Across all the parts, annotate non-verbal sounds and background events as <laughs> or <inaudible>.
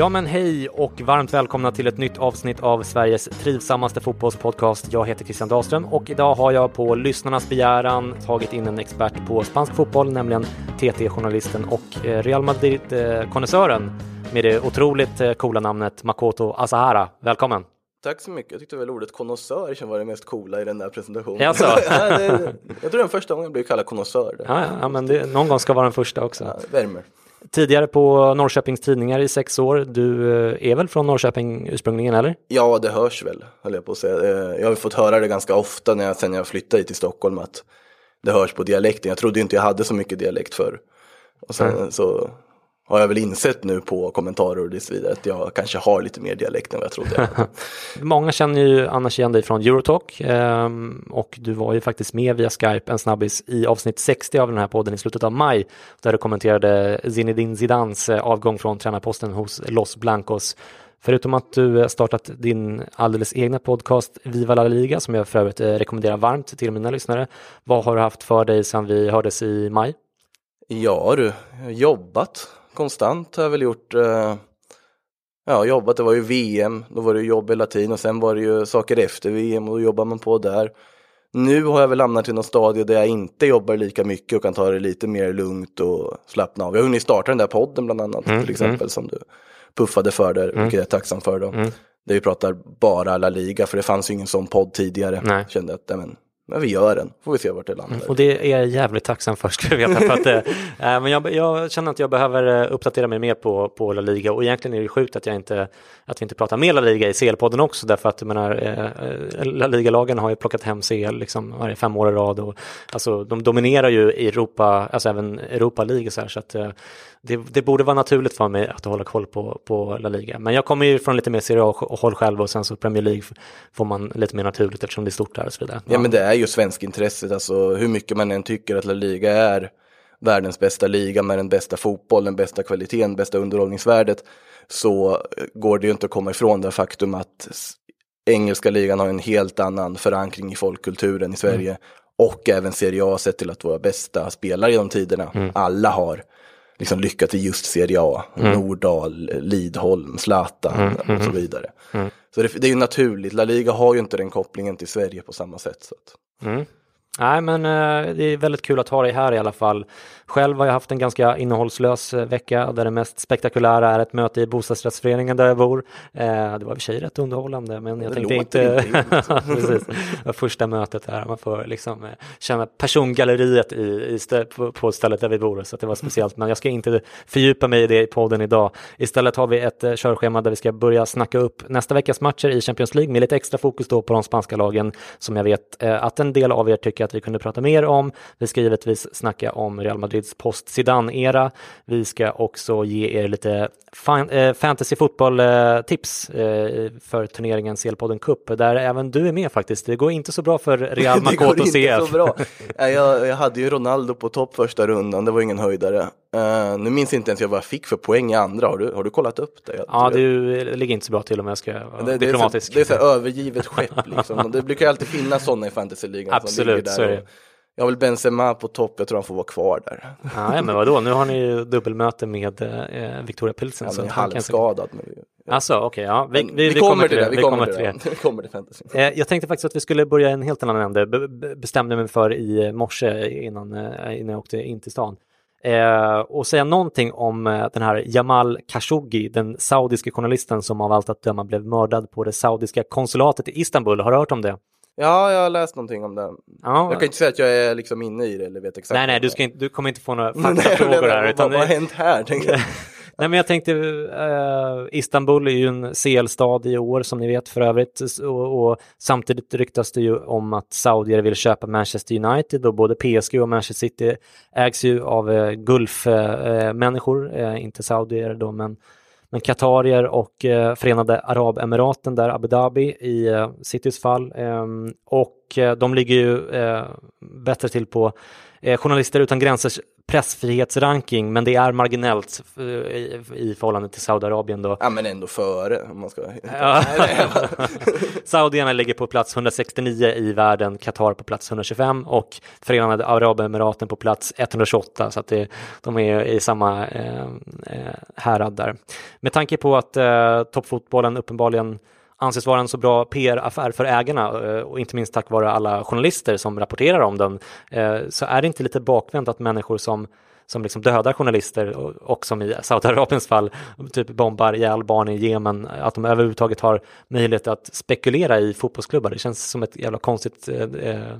Ja men hej och varmt välkomna till ett nytt avsnitt av Sveriges trivsammaste fotbollspodcast. Jag heter Christian Dahlström och idag har jag på lyssnarnas begäran tagit in en expert på spansk fotboll, nämligen TT-journalisten och eh, Real Madrid-konnässören med det otroligt eh, coola namnet Makoto Asahara. Välkommen! Tack så mycket. Jag tyckte väl ordet konnässör var det mest coola i den där presentationen. Jaså? <laughs> ja, det, jag tror den första gången jag blev kallad konnässör. Ja, ja, men det, någon gång ska vara den första också. Ja, värmer. Tidigare på Norrköpings Tidningar i sex år. Du eh, är väl från Norrköping ursprungligen eller? Ja, det hörs väl, höll jag på att säga. Eh, jag har fått höra det ganska ofta när jag, sen jag flyttade hit till Stockholm att det hörs på dialekten. Jag trodde inte jag hade så mycket dialekt förr. Och sen mm. så har jag väl insett nu på kommentarer och så vidare att jag kanske har lite mer dialekt än vad jag trodde. <laughs> Många känner ju annars igen dig från Eurotalk ehm, och du var ju faktiskt med via Skype en snabbis i avsnitt 60 av den här podden i slutet av maj där du kommenterade Zinedine Zidans eh, avgång från tränarposten hos Los Blancos. Förutom att du startat din alldeles egna podcast Viva La Liga som jag för övrigt eh, rekommenderar varmt till mina lyssnare. Vad har du haft för dig sedan vi hördes i maj? Ja du, jobbat konstant har jag väl gjort. Eh, ja, jobbat, det var ju VM, då var det jobb hela tiden och sen var det ju saker efter VM och då jobbar man på där. Nu har jag väl hamnat i någon stadie där jag inte jobbar lika mycket och kan ta det lite mer lugnt och slappna av. Jag har hunnit starta den där podden bland annat mm, till exempel mm. som du puffade för där, mm. vilket jag är tacksam för då. Mm. Där vi pratar bara La Liga, för det fanns ju ingen sån podd tidigare. Nej. Jag kände att, men, men vi gör den, får vi se vart det landar. Mm, och det är jag jävligt tacksam för ska du veta. För att, äh, men jag, jag, känner att jag behöver eh, uppdatera mig mer på, på La Liga och egentligen är det sjukt att, jag inte, att vi inte pratar mer La Liga i CL-podden också därför att menar, äh, La Liga-lagen har ju plockat hem CL liksom varje fem år i rad och alltså, de dominerar ju Europa, alltså även Europa League så här, så att äh, det, det, borde vara naturligt för mig att hålla koll på, på La Liga. Men jag kommer ju från lite mer Serie A-håll själv och sen så Premier League får man lite mer naturligt eftersom det är stort där och så vidare. Ja, ja men det är ju svensk intresset, alltså hur mycket man än tycker att La Liga är världens bästa liga med den bästa fotbollen, den bästa kvaliteten, bästa underhållningsvärdet så går det ju inte att komma ifrån det faktum att engelska ligan har en helt annan förankring i folkkulturen i Sverige mm. och även Serie A sett till att våra bästa spelare genom tiderna, mm. alla har liksom lyckat i just Serie A. Mm. Nordahl, Lidholm, Zlatan mm, mm, och så vidare. Mm. Så det, det, är ju naturligt, La Liga har ju inte den kopplingen till Sverige på samma sätt. Så att. Nej, men eh, det är väldigt kul att ha dig här i alla fall. Själv har jag haft en ganska innehållslös eh, vecka där det mest spektakulära är ett möte i bostadsrättsföreningen där jag bor. Eh, det var i och för sig rätt underhållande, men jag det tänkte inte... <laughs> Precis. Första mötet här, man får liksom känna persongalleriet i, i på stället där vi bor, så det var speciellt. Men jag ska inte fördjupa mig i det i podden idag. Istället har vi ett körschema där vi ska börja snacka upp nästa veckas matcher i Champions League med lite extra fokus då på de spanska lagen som jag vet att en del av er tycker att vi kunde prata mer om. Vi ska givetvis snacka om Real Madrids post-Zidane-era. Vi ska också ge er lite fan, äh, fantasy fotboll-tips äh, för turneringen CL-podden Cup, där även du är med faktiskt. Det går inte så bra för Real Makoto <laughs> CF. det går inte så bra. Jag, jag hade ju Ronaldo på topp första rundan, det var ingen höjdare. Uh, nu minns inte ens jag vad jag fick för poäng i andra. Har du, har du kollat upp det? Ja, du ligger inte så bra till om jag ska vara det, diplomatisk. Det är så, det är så övergivet skepp liksom. <laughs> det brukar alltid finnas sådana i fantasyligan. Absolut, så är det. Jag vill Benzema på topp, jag tror han får vara kvar där. Ja, men vadå, nu har ni ju dubbelmöte med eh, Victoria Pilsen. Han är halvskadad. Men ja. Alltså, okej, okay, ja. Vi, vi, vi, kommer till det. Vi kommer till det. Vi <laughs> kommer till fantasy. Eh, jag tänkte faktiskt att vi skulle börja en helt annan ände, bestämde mig för i morse innan, eh, innan jag åkte in till stan. Eh, och säga någonting om eh, den här Jamal Khashoggi, den saudiske journalisten som av allt att döma blev mördad på det saudiska konsulatet i Istanbul. Har du hört om det? Ja, jag har läst någonting om det. Ja. Jag kan inte säga att jag är liksom inne i det eller vet exakt. Nej, nej, du, ska inte, du kommer inte få några <laughs> faktafrågor här. Utan vad har hänt här? <laughs> Nej, men jag tänkte, eh, Istanbul är ju en CL-stad i år som ni vet för övrigt och, och, samtidigt ryktas det ju om att saudier vill köpa Manchester United och både PSG och Manchester City ägs ju av eh, Gulf-människor, eh, eh, inte saudier då, men men Qatarier och eh, Förenade Arabemiraten där, Abu Dhabi i eh, Citys fall. Eh, och de ligger ju eh, bättre till på eh, Journalister utan gränsers pressfrihetsranking, men det är marginellt eh, i, förhållande till Saudiarabien då. Ja, men ändå före om man ska. <laughs> <laughs> Saudierna ligger på plats 169 i världen, Qatar på plats 125 och Förenade Arabemiraten på plats 128, så att det, de är i samma eh, eh, härad där. Med tanke på att eh, toppfotbollen uppenbarligen anses vara en så bra PR-affär för ägarna eh, och inte minst tack vare alla journalister som rapporterar om den eh, så är det inte lite bakvänt att människor som som liksom dödar journalister och, som i Saudiarabiens fall typ bombar ihjäl barn i Jemen, att de överhuvudtaget har möjlighet att spekulera i fotbollsklubbar. Det känns som ett jävla konstigt eh, eh.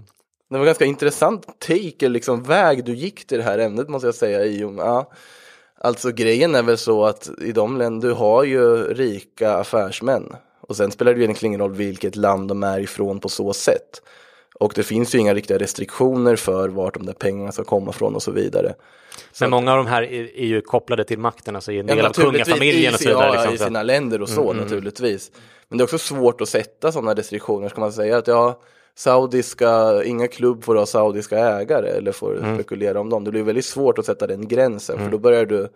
det var ganska intressant take, liksom väg du gick till det här ämnet måste jag säga. Ja. Alltså grejen är väl så att i de länder, du har ju rika affärsmän och sen spelar det egentligen ingen roll vilket land de är ifrån på så sätt. Och det finns ju inga riktiga restriktioner för vart de där pengarna ska komma från och så vidare. Så Men många av de här är, är ju kopplade till makten, alltså i en del ja, av kungafamiljen och så vidare. Liksom. i sina länder och så mm, mm, naturligtvis. Men det är också svårt att sätta sådana restriktioner, ska man säga att ja, saudiska, inga klubb får ha saudiska ägare eller får mm. spekulera om dem. Det blir väldigt svårt att sätta den gränsen, för mm. då börjar du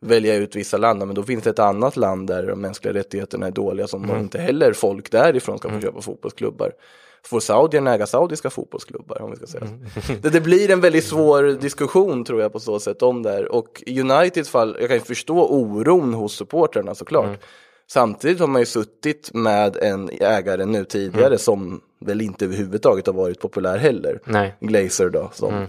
välja ut vissa land, men då finns det ett annat land där de mänskliga rättigheterna är dåliga som mm. inte heller folk därifrån ska få mm. köpa fotbollsklubbar. Får saudierna äga saudiska fotbollsklubbar om vi ska säga mm. det, det blir en väldigt svår diskussion tror jag på så sätt om det här och Uniteds fall, jag kan förstå oron hos supportrarna såklart. Mm. Samtidigt har man ju suttit med en ägare nu tidigare mm. som väl inte överhuvudtaget har varit populär heller. Nej. Glazer då, som mm.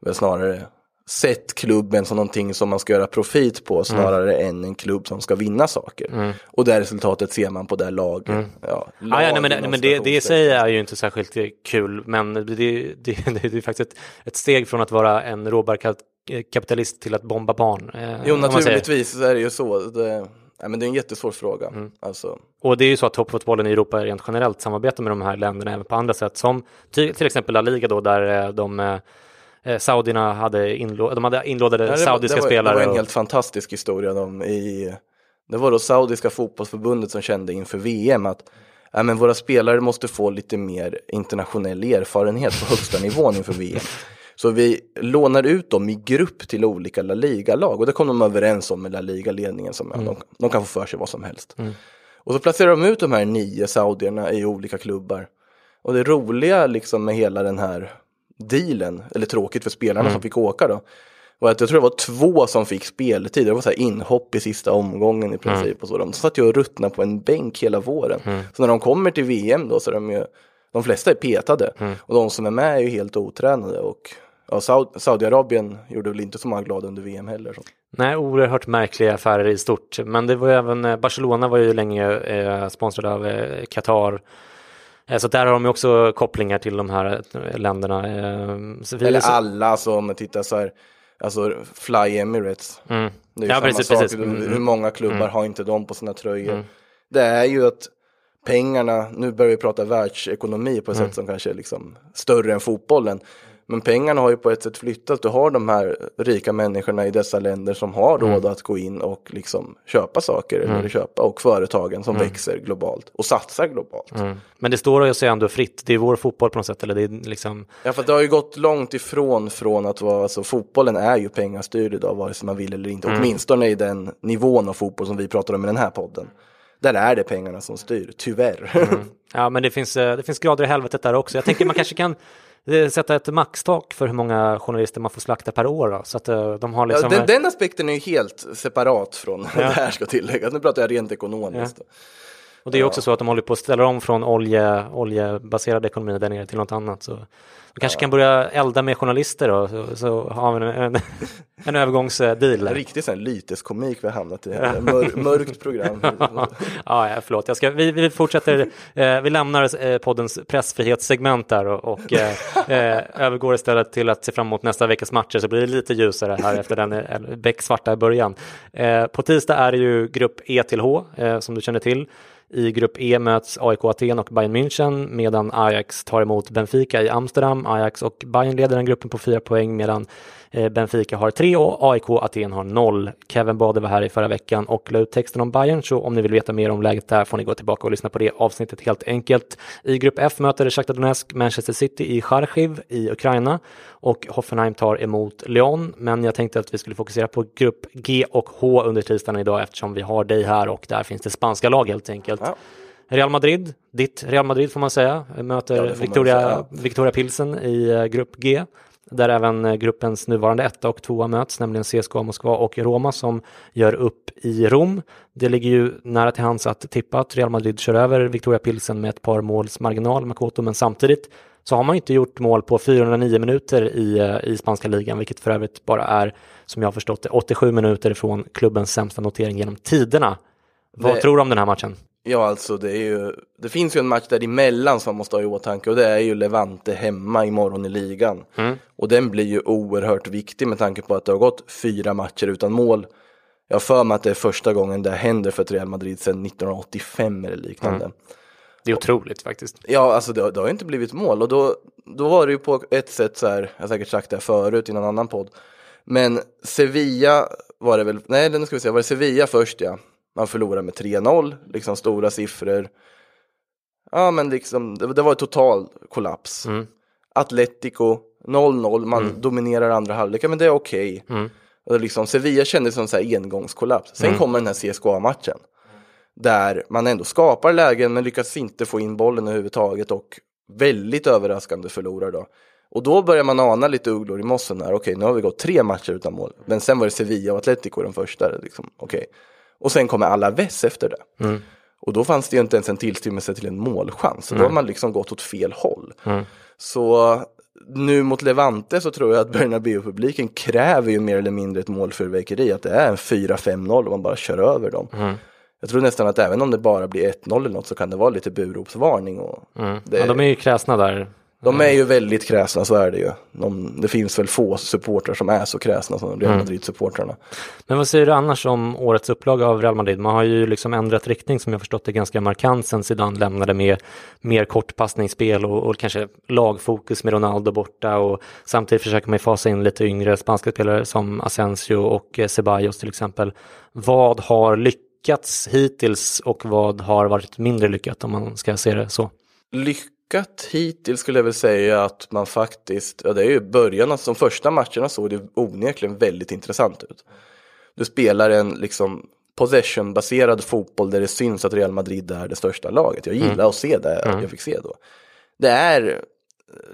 väl snarare sett klubben som någonting som man ska göra profit på snarare mm. än en klubb som ska vinna saker. Mm. Och det resultatet ser man på det laget. Mm. Ja, lag, ah, ja, nej, men, men det, det i sig är ju inte särskilt kul, men det, det, det, <laughs> det är faktiskt ett, ett, steg från att vara en råbarkapitalist till att bomba barn. Eh, jo, naturligtvis är det ju så. Det, ja, men det är en jättesvår fråga. Mm. Alltså. Och det är ju så att toppfotbollen i Europa rent generellt samarbetar med de här länderna även på andra sätt, som till, till exempel La Liga då, där eh, de eh, saudierna hade, inlå de hade inlådade ja, saudiska det var, spelare. Det var en helt fantastisk historia. De i, det var då saudiska fotbollsförbundet som kände inför VM att ja, men våra spelare måste få lite mer internationell erfarenhet på högsta nivån inför VM. Så vi lånar ut dem i grupp till olika La Liga-lag och det kom de överens om med La Liga-ledningen som mm. de, de, kan få för sig vad som helst. Mm. Och så placerar de ut de här nio saudierna i olika klubbar. Och det roliga liksom med hela den här dealen, eller tråkigt för spelarna mm. som fick åka då, var att jag tror det var två som fick speltid. Det var så här inhopp i sista omgången i princip. Mm. Och så. De satt ju och ruttnade på en bänk hela våren. Mm. Så när de kommer till VM då så är de ju, de flesta är petade. Mm. Och de som är med är ju helt otränade. Och ja, Saud Saudiarabien gjorde väl inte så många glada under VM heller. Så. Nej, oerhört märkliga affärer i stort. Men det var ju även, eh, Barcelona var ju länge eh, sponsrade av eh, Qatar. Eh, så där har de också kopplingar till de här eh, länderna. Eh, Eller alla, så om man tittar så här, alltså Fly Emirates. Mm. Det är ja, samma precis, sak. Precis. Mm. Hur många klubbar mm. har inte de på sina tröjor? Mm. Det är ju att pengarna, nu börjar vi prata världsekonomi på ett sätt mm. som kanske är liksom större än fotbollen. Men pengarna har ju på ett sätt flyttat. Du har de här rika människorna i dessa länder som har råd Mm. att gå in och liksom köpa saker eller köpa och företagen som växer globalt och satsar globalt. Mm. Men det står ju sig ändå fritt, det är vår fotboll på något sätt, eller det är liksom, Ja, för det har ju gått långt ifrån från att vara, alltså fotbollen är ju pengastyrd idag, vare sig man vill eller inte. Åtminstone i den nivån av fotboll som vi pratar om i den här podden. Där är det pengarna som styr, tyvärr. ja men det finns, eh, det finns grader i helvetet där också. Jag tänker man kanske kan <laughs> sätta ett maxtak för hur många journalister man får slakta per år då, så att eh, de har liksom ja, den, den aspekten är ju helt separat från <laughs> det här ska tilläggas. Nu pratar jag rent ekonomiskt. Och det är också så att de håller på att ställa om från olje, oljebaserad ekonomi där nere till något annat. Så de kanske kan börja elda med journalister då, så, så har vi en, en, <laughs> en övergångsdeal. En riktig sån lyteskomik vi har hamnat i. Mör, mörkt program. <laughs> ja, ja, förlåt. Jag ska, vi, vi fortsätter, eh, vi lämnar eh, poddens pressfrihetssegment där och, och eh, eh, övergår istället till att se fram emot nästa veckas matcher så blir det lite ljusare här efter den eh, becksvarta början. Eh, på tisdag är det ju grupp E till H som du känner till. I grupp E möts AIK Aten och Bayern München medan Ajax tar emot Benfica i Amsterdam. Ajax och Bayern leder den gruppen på fyra poäng medan Benfica har tre och AIK Aten har noll. Kevin Bade var här i förra veckan och la ut texten om Bayern så om ni vill veta mer om läget där får ni gå tillbaka och lyssna på det avsnittet helt enkelt. I grupp F möter Shakhtar Donetsk Manchester City i Charkiv i Ukraina och Hoffenheim tar emot Lyon. Men jag tänkte att vi skulle fokusera på grupp G och H under tisdagen idag eftersom vi har dig här och där finns det spanska lag helt enkelt. Ja. Real Madrid, ditt Real Madrid får man säga, möter Ja, Victoria, säga. Victoria Pilsen i eh, grupp G. Där även eh, gruppens nuvarande etta och tvåa möts, nämligen CSKA Moskva och Roma som gör upp i Rom. Det ligger ju nära till hands att tippa att Real Madrid kör över Victoria Pilsen med ett par måls marginal, Makoto, men samtidigt så har man inte gjort mål på 409 minuter i, eh, i spanska ligan, vilket för övrigt bara är, som jag har förstått det, 87 minuter från klubbens sämsta notering genom tiderna. Vad Det- tror du om den här matchen? Ja, alltså det är ju, det finns ju en match däremellan som man måste ha i åtanke och det är ju Levante hemma imorgon i ligan. Och den blir ju oerhört viktig med tanke på att det har gått fyra matcher utan mål. Jag har för mig att det är första gången det händer för ett Real Madrid sedan 1985 eller liknande. Det är otroligt faktiskt. Ja, alltså det, har- det har ju inte blivit mål och då, då var det ju på ett sätt så här, jag har säkert sagt det här förut i någon annan podd. Men Sevilla var det väl, nej nu ska vi se, var det Sevilla först ja. Man förlorade med 3-0, liksom stora siffror. Ja men liksom, det, det var en total kollaps. Atletico 0-0, man dominerar andra halvlek, ja, men det är okej. Och liksom, Sevilla kändes som så här engångskollaps. Sen kommer den här CSKA-matchen. Där man ändå skapar lägen men lyckas inte få in bollen överhuvudtaget och väldigt överraskande förlorar då. Och då börjar man ana lite ugglor i mossen här. Okej, nu har vi gått tre matcher utan mål. Men sen var det Sevilla och Atletico den första. Liksom. Okej. Och sen kommer Alaves efter det. Och då fanns det ju inte ens en tillstymmelse till en målchans. Så då har man liksom gått åt fel håll. Så nu mot Levante så tror jag att Bernabéu-publiken kräver ju mer eller mindre ett målfyrverkeri. Att det är en 4-5-0 och man bara kör över dem. Jag tror nästan att även om det bara blir 1-0 eller något så kan det vara lite buropsvarning. Och det, Ja, de är ju kräsna där. De är ju väldigt kräsna, så är det ju. De, det finns väl få supportrar som är så kräsna som Real Madrid-supportrarna. Men vad säger du annars om årets upplaga av Real Madrid? Man har ju liksom ändrat riktning som jag förstått det ganska markant sen Zidane lämnade med mer kortpassningsspel och, och kanske lagfokus med Ronaldo borta och samtidigt försöker man ju fasa in lite yngre spanska spelare som Asensio och eh, Ceballos till exempel. Vad har lyckats hittills och vad har varit mindre lyckat om man ska se det så? Lyckat hittills skulle jag väl säga att man faktiskt, ja det är ju början, alltså de första matcherna såg det onekligen väldigt intressant ut. Du spelar en liksom possession-baserad fotboll där det syns att Real Madrid är det största laget. Jag gillar att se det jag fick se då. Det är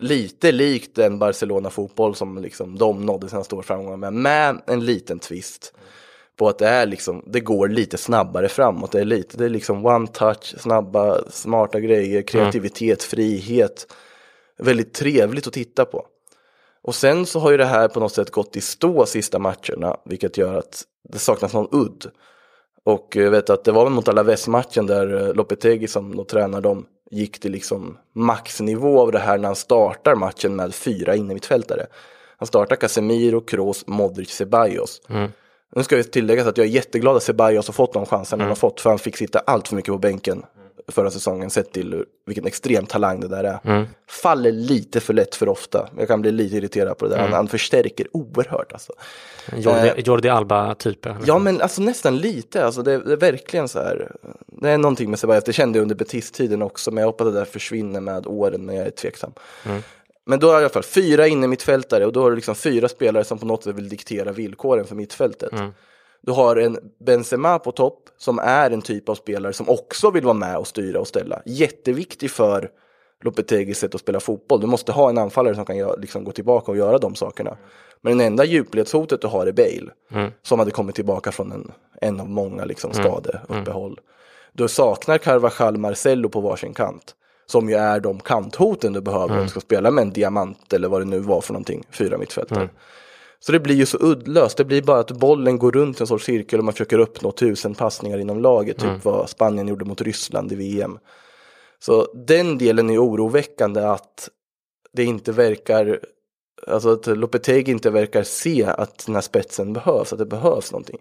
lite likt den Barcelona-fotboll som liksom de nådde sina stora framgångar med, med en liten twist. På att det är liksom, det går lite snabbare framåt. Det är lite, det är liksom one touch, snabba, smarta grejer, kreativitet, frihet. Väldigt trevligt att titta på. Och sen så har ju det här på något sätt gått i stå sista matcherna, vilket gör att det saknas någon udd. Och jag vet att det var väl mot Alaves-matchen där eh, Lopetegi som då tränar dem gick till liksom maxnivå av det här när han startar matchen med fyra innermittfältare. Han startar Casemiro, Kroos, Modric, Ceballos. Mm. Nu ska jag tillägga att jag är jätteglad att Ceballos har fått de chanserna han har fått för han fick sitta allt för mycket på bänken förra säsongen sett till vilken extrem talang det där är. Mm. Faller lite för lätt för ofta. Jag kan bli lite irriterad på det där. Mm. Han, han förstärker oerhört alltså. Jordi, Eh, Jordi Alba-typer. Ja men alltså nästan lite, alltså det, det är verkligen så här. Det är någonting med Sebastian, det kände jag under Betis-tiden också, men jag hoppas att det där försvinner med åren när jag är tveksam. Men då har jag i alla fall fyra inne mittfältare och då har du liksom fyra spelare som på något sätt vill diktera villkoren för mittfältet. Du har en Benzema på topp som är en typ av spelare som också vill vara med och styra och ställa. Jätteviktig för Lopetegis sätt att spela fotboll. Du måste ha en anfallare som kan liksom gå tillbaka och göra de sakerna. Men det enda djupledshotet du har är Bale. Som hade kommit tillbaka från en, en av många liksom skadeuppehåll. Du saknar Carvajal Marcello på varsin kant. Som ju är de kanthoten du behöver om du ska spela med en diamant eller vad det nu var för någonting. Fyra mittfältare. Så det blir ju så uddlöst. Det blir bara att bollen går runt en sorts cirkel och man försöker uppnå tusen passningar inom laget. Typ vad Spanien gjorde mot Ryssland i VM. Så den delen är oroväckande att det inte verkar, alltså att Lopetegi inte verkar se att den här spetsen behövs, att det behövs någonting.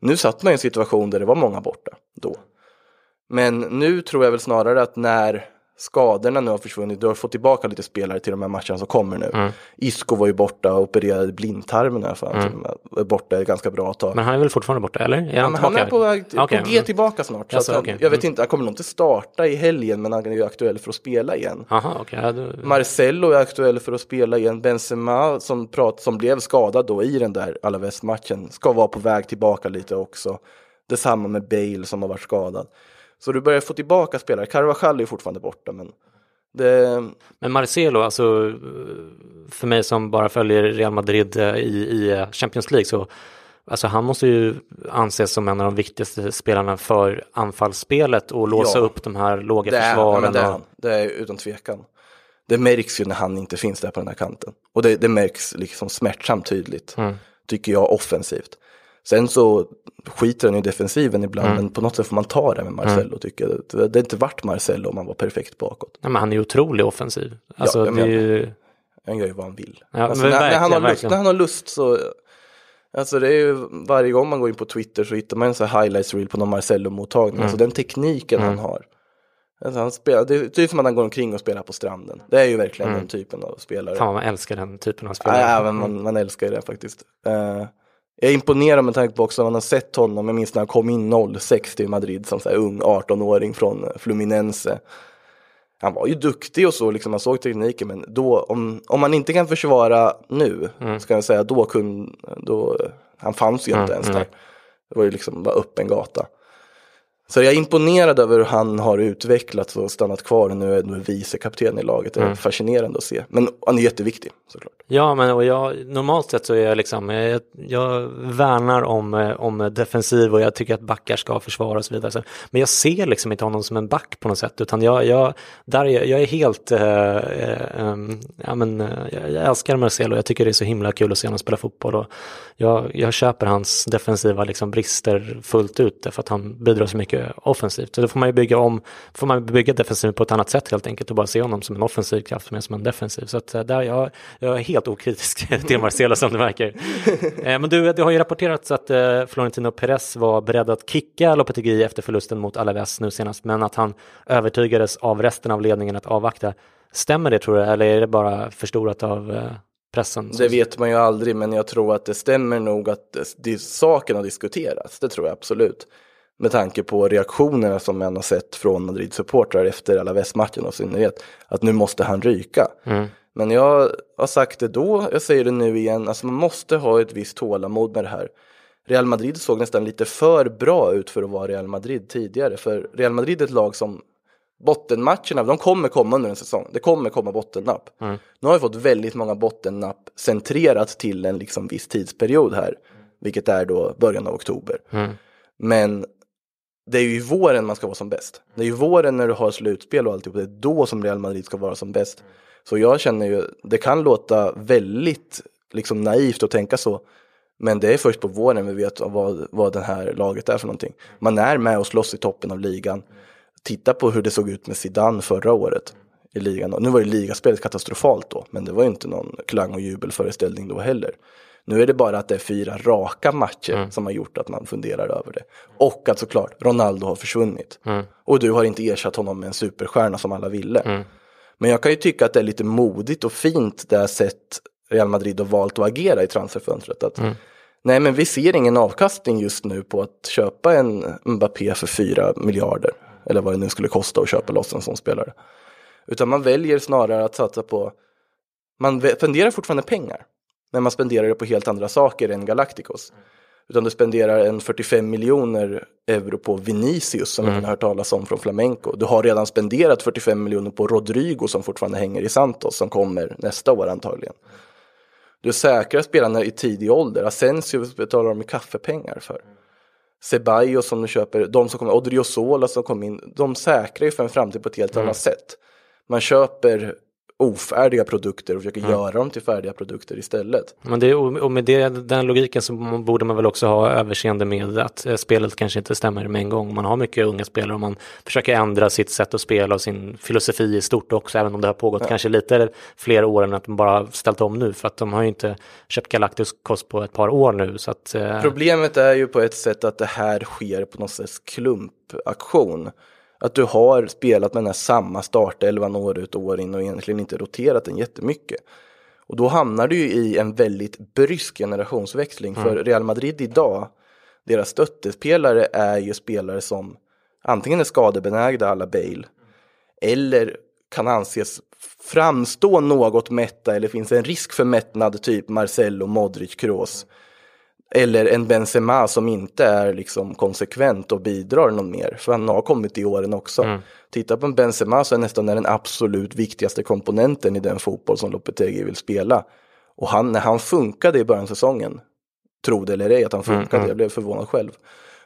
Nu satt man i en situation där det var många borta då. Men nu tror jag väl snarare att när skadorna nu har försvunnit, du har fått tillbaka lite spelare till de här matcherna som kommer nu. Isco var ju borta och opererade blindtarmen i alla fall. Är borta ganska bra tag. Men han är väl fortfarande borta, eller? Är Ja, men han är på väg Okej, på G mm. tillbaka snart. Så att han, okej. Jag vet Mm. inte, han kommer nog inte starta i helgen men han är ju aktuell för att spela igen. Jaha, okej. Ja, då- Marcelo är aktuell för att spela igen. Benzema som, prat, som blev skadad då i den där Alaves-matchen ska vara på väg tillbaka lite också. Detsamma med Bale som har varit skadad. Så du börjar få tillbaka spelare. Carvajal är ju fortfarande borta men det, Men Marcelo, alltså för mig som bara följer Real Madrid eh, i, i eh, Champions League så Alltså han måste ju anses som en av de viktigaste spelarna för anfallsspelet och låsa Ja. upp de här låga det, är, försvaren. det är och-. Det är utan tvekan. Det märks ju när han inte finns där på den här kanten. Och det, det märks liksom smärtsamt tydligt. Mm. Tycker jag offensivt. Sen så skiter han i defensiven ibland, Mm. men på något sätt får man ta det med Marcello tycker jag. Det, har inte varit Marcello om han var perfekt bakåt. Nej, men han är ju otroligt offensiv. Alltså, är menar. ju... Han gör ju vad han vill. Ja, alltså, men när, när, han har lust, verkligen. när han har lust så, alltså det är ju varje gång man går in på Twitter så hittar man en sån här highlights reel på någon Marcello-mottagning. Mm. Alltså den tekniken han har. Alltså han spelar, det är typ som att han går omkring och spelar på stranden. Det är ju verkligen den typen av spelare. Mm. Fan man älskar den typen av Ja, spelare. ja, men man, man älskar det faktiskt. Eh, jag är imponerad med tanke på också att man har sett honom, jag minns när han kom in 06 till Madrid som så här ung 18-åring från Fluminense. Han var ju duktig och så, liksom, man såg tekniken, men då, om, om man inte kan försvara nu, ska jag säga, då kunde, då, han fanns ju inte ens där. Det var ju liksom bara öppen gata. Så jag är imponerad över hur han har utvecklats och stannat kvar och nu är nu vice kapten i laget. Det är fascinerande att se. Men han är jätteviktig såklart. Ja, men och jag, normalt sett så är jag liksom, jag, jag värnar om, om defensiv och jag tycker att backar ska försvara och så vidare. Men jag ser liksom inte honom som en back på något sätt, utan jag, jag, där är, jag är helt, eh, em, ja men eh, jag, jag älskar Marcelo, jag tycker det är så himla kul att se honom spela fotboll och jag, jag köper hans defensiva liksom brister fullt ut därför att han bidrar så mycket offensivt. Så då får man ju bygga om, får man bygga defensiven på ett annat sätt helt enkelt och bara se honom som en offensiv kraft mer som en defensiv. Så att eh, där jag, jag är helt okritisk <laughs> till Marcelo som det verkar. <laughs> Eh, Men du, det har ju rapporterats att eh, Florentino Perez var beredd att kicka Lopetegui efter förlusten mot Alaves nu senast, men att han övertygades av resten av ledningen att avvakta. Stämmer det tror du, eller är det bara förstorat av eh, pressen? Det vet man ju aldrig, men jag tror att det stämmer nog att det, det, saken har diskuterats. Det tror jag absolut. Med tanke på reaktionerna som man har sett från Madrid-supportrar efter alla västmatchen och synnerhet. Att nu måste han ryka. Men jag har sagt det då, jag säger det nu igen. Alltså man måste ha ett visst tålamod med det här. Real Madrid såg nästan lite för bra ut för att vara Real Madrid tidigare. För Real Madrid är ett lag som bottenmatcherna, de kommer komma under en säsong. Det kommer komma bottennapp. Nu har vi fått väldigt många bottennapp centrerat till en liksom viss tidsperiod här. Vilket är då början av oktober. Men det är ju i våren man ska vara som bäst. Det är ju våren när du har slutspel och alltihop. Det är då som Real Madrid ska vara som bäst. Så jag känner ju, det kan låta väldigt liksom naivt att tänka så. Men det är först på våren vi vet vad, vad det här laget är för någonting. Man är med och slåss i toppen av ligan. Titta på hur det såg ut med Zidane förra året i ligan. Nu var ju ligaspelet katastrofalt då, men det var ju inte någon klang och jubelföreställning då heller. Nu är det bara att det är fyra raka matcher Mm. som har gjort att man funderar över det. Och att såklart Ronaldo har försvunnit. Mm. Och du har inte ersatt honom med en superstjärna som alla ville. Men jag kan ju tycka att det är lite modigt och fint det sätt Real Madrid har valt att agera i transferfönstret. Att, Nej men vi ser ingen avkastning just nu på att köpa en Mbappé för 4 miljarder. Eller vad det nu skulle kosta att köpa loss en sån spelare. Utan man väljer snarare att satsa på, man spenderar fortfarande pengar. Men man spenderar det på helt andra saker än Galacticos. Utan du spenderar en 45 miljoner euro på Vinicius som ingen har hört talas om från Flamenco. Du har redan spenderat 45 miljoner på Rodrigo som fortfarande hänger i Santos som kommer nästa år antagligen. Du säkrar spelarna i tidig ålder. Asensio betalar de med kaffepengar för. Ceballos som du köper, de som kommer, Odriozola som kom in, de säkrar ju för en framtid på ett helt annat sätt. Man köper ofärdiga produkter och försöker göra dem till färdiga produkter istället. Men det, och med det, den logiken så borde man väl också ha överseende med att eh, spelet kanske inte stämmer med en gång. Man har mycket unga spelare och man försöker ändra sitt sätt att spela och sin filosofi i stort också, även om det har pågått kanske lite fler år än att de bara ställt om nu, för att de har ju inte köpt Galacticos på ett par år nu. Så att, eh, Problemet är ju på ett sätt att det här sker på något sätt klumpaktion. Att du har spelat med den här samma startelvan år ut och år in och egentligen inte roterat den jättemycket. Och då hamnar du ju i en väldigt brysk generationsväxling. För Real Madrid idag, deras stöttespelare är ju spelare som antingen är skadebenägda alla Bale eller kan anses framstå något mätta eller finns en risk för mättnad typ Marcelo, Modric, Kroos. Eller en Benzema som inte är liksom konsekvent och bidrar någon mer. För han har kommit i åren också. Titta på en Benzema så är nästan den absolut viktigaste komponenten i den fotboll som Lopetegui vill spela. Och han, när han funkade i början av säsongen, tro det eller ej att han funkade, jag blev förvånad själv,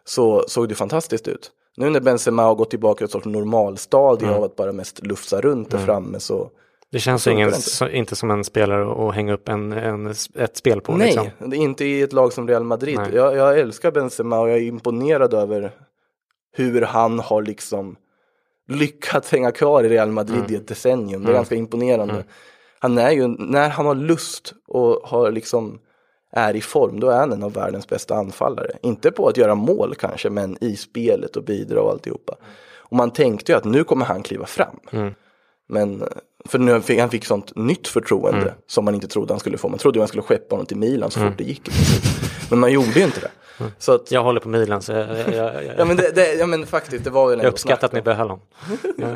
så såg det fantastiskt ut. Nu när Benzema har gått tillbaka till ett sorts normalstadie av att bara mest lufsa runt där framme så det känns ingen, inte. så, inte som en spelare att hänga upp en, en, ett spel på. Nej, Liksom. inte i ett lag som Real Madrid. Jag, jag älskar Benzema och jag är imponerad över hur han har liksom lyckats hänga kvar i Real Madrid Mm. i ett decennium. Det är ganska imponerande. Han är ju, när han har lust och har liksom är i form, då är han en av världens bästa anfallare. Inte på att göra mål kanske, men i spelet och bidra och alltihopa. Och man tänkte ju att nu kommer han kliva fram. Mm. Men för nu fick, han fick sånt nytt förtroende Mm. som man inte trodde han skulle få. Man trodde ju han skulle skeppa honom till Milan så fort det gick. Men man gjorde ju inte det. Så att, Jag håller på Milan så jag, jag, jag, jag, ja, men det, det, ja men faktiskt, det var väl jag ändå uppskattar att ni behöll honom. Ja.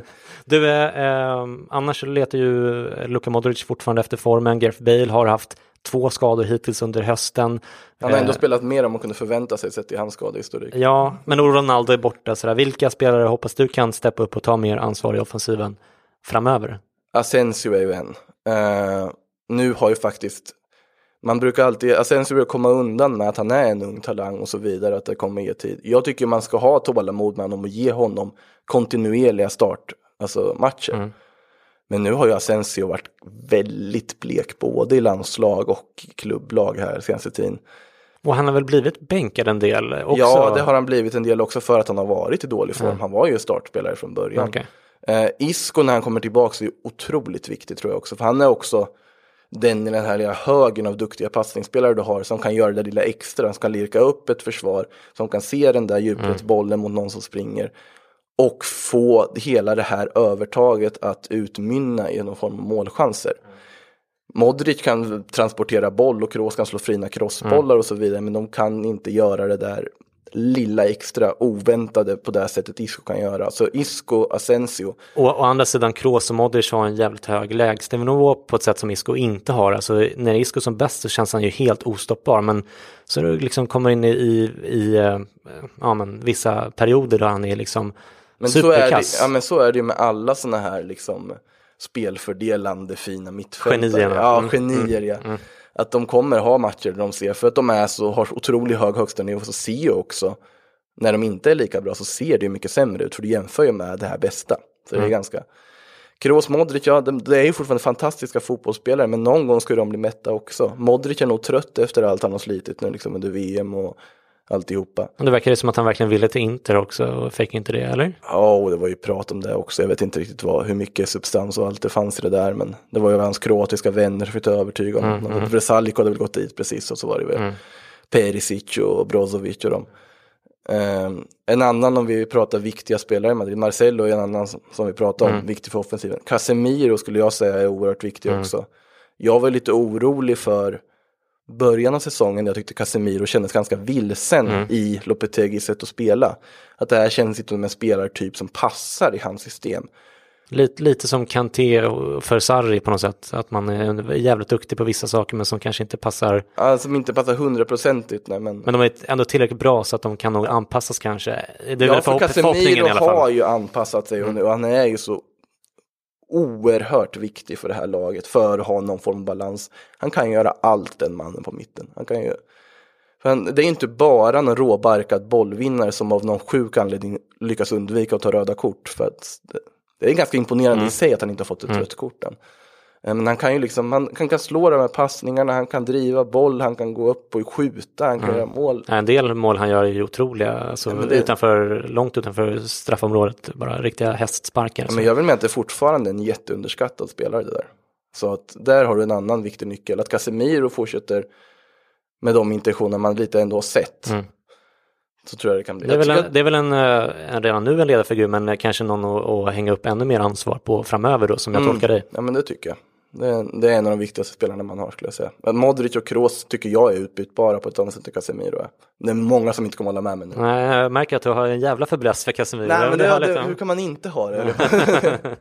Du, eh, eh, annars letar ju Luka Modric fortfarande efter formen. Gareth Bale har haft två skador hittills under hösten. Han har ändå Eh, spelat mer än man kunde förvänta sig sett i hans skadehistorik. Ja, men Ronaldo är borta. Sådär. Vilka spelare hoppas du kan steppa upp och ta mer ansvar i offensiven framöver? Asensio är ju en. Eh, nu har ju faktiskt, man brukar alltid, Asensio brukar komma undan med att han är en ung talang och så vidare, att det kommer ge tid. Jag tycker man ska ha tålamod med honom och ge honom kontinuerliga start, alltså matcher. Men nu har ju Asensio varit väldigt blek både i landslag och klubblag här senaste tiden. Och han har väl blivit bänkad en del också? Ja, det har han blivit en del också för att han har varit i dålig form. Han var ju startspelare från början. Okej. Eh, Isco när han kommer tillbaka är otroligt viktigt tror jag också. För han är också den i den här lilla högen av duktiga passningsspelare du har som kan göra det där lilla extra, som kan lirka upp ett försvar, som kan se den där djupledsbollen mot någon som springer. Och få hela det här övertaget att utmynna i någon form av målchanser. Modric kan transportera boll och Kroos kan slå fina crossbollar och så vidare, men de kan inte göra det där lilla extra oväntade på det sättet Isco kan göra. Så Isco, Asensio, Och å andra sidan Kroos och Modric har en jävligt hög lägstanivå på ett sätt som Isco inte har. Alltså när Isco som bäst så känns han ju helt ostoppbar. Men så du liksom kommer in i, i, eh, ja, men, vissa perioder då han är liksom Men så, är det, superkass. ja, men så är det ju med alla sådana här liksom spelfördelande fina mittfältare. Genierna. Ja, Mm, genier ja. Att de kommer ha matcher där de ser, för att de är så, har så otroligt hög högsta nivå, så ser ju också, när de inte är lika bra så ser det ju mycket sämre ut, för du jämför ju med det här bästa. Så det är ganska, Kroos, Modric, ja, de, det är ju fortfarande fantastiska fotbollsspelare, men någon gång ska de bli mätta också. Modric är nog trött efter allt han har slitit nu liksom under VM och alltihopa. Det verkar som att han verkligen ville till Inter också och fick inte det, eller? Ja, och det var ju prat om det också. Jag vet inte riktigt vad, hur mycket substans och allt det fanns i det där. Men det var ju hans kroatiska vänner som fick övertyga honom. Mm, mm. Vresaljko hade väl gått dit precis och så var det väl mm. Perisic och Brozovic och dem. Um, en annan om vi pratar viktiga spelare i Madrid, Marcelo är en annan som, som vi pratar om, mm. viktig för offensiven. Casemiro skulle jag säga är oerhört viktig mm. också. Jag var lite orolig för början av säsongen, jag tyckte Casemiro kändes ganska vilsen mm. i Lopetegis sätt att spela. Att det här känns inte som en spelartyp som passar i hans system. Lite, lite som Kanté för Sarri på något sätt, att man är jävligt duktig på vissa saker men som kanske inte passar. Ja, som inte passar hundraprocentigt. Men... men de är ändå tillräckligt bra så att de kan nog anpassas kanske. Det är ja, för Casemiro har ju anpassat sig mm. och han är ju så oerhört viktig för det här laget för att ha någon form av balans. Han kan göra allt den mannen på mitten. Han kan ju han, det är inte bara någon råbarkad bollvinnare som av någon sjuk anledning lyckas undvika att ta röda kort. För att det, det är ganska imponerande mm. i sig att han inte har fått ett mm. rött kort än. Eh, men han kan ju liksom, han, han kan slå de här passningarna, han kan driva boll, han kan gå upp och skjuta, han kan mm. göra mål. En del mål han gör är ju otroliga, alltså ja, det... utanför, långt utanför straffområdet, bara riktiga hästsparkar. Ja, men jag vill mena att det är fortfarande en jätteunderskattad spelare det där. Så att där har du en annan viktig nyckel, att Casemiro fortsätter med de intentioner man lite ändå har sett. Mm. Så tror jag det kan bli. Det är väl, en, det är väl en, eh, en, redan nu en ledarfigur men kanske någon att, att, hänga upp ännu mer ansvar på framöver då som jag mm. tolkar dig. Ja men det tycker jag. Det är, det är, en av de viktigaste spelarna man har skulle jag säga. Modric och Kroos tycker jag är utbytbara på ett annat sätt än Casemiro är. Det är många som inte kommer hålla med mig nu. Nej, jag märker att du har en jävla fäbless för Casemiro. Nej, men det, det, hur kan man inte ha det? <laughs>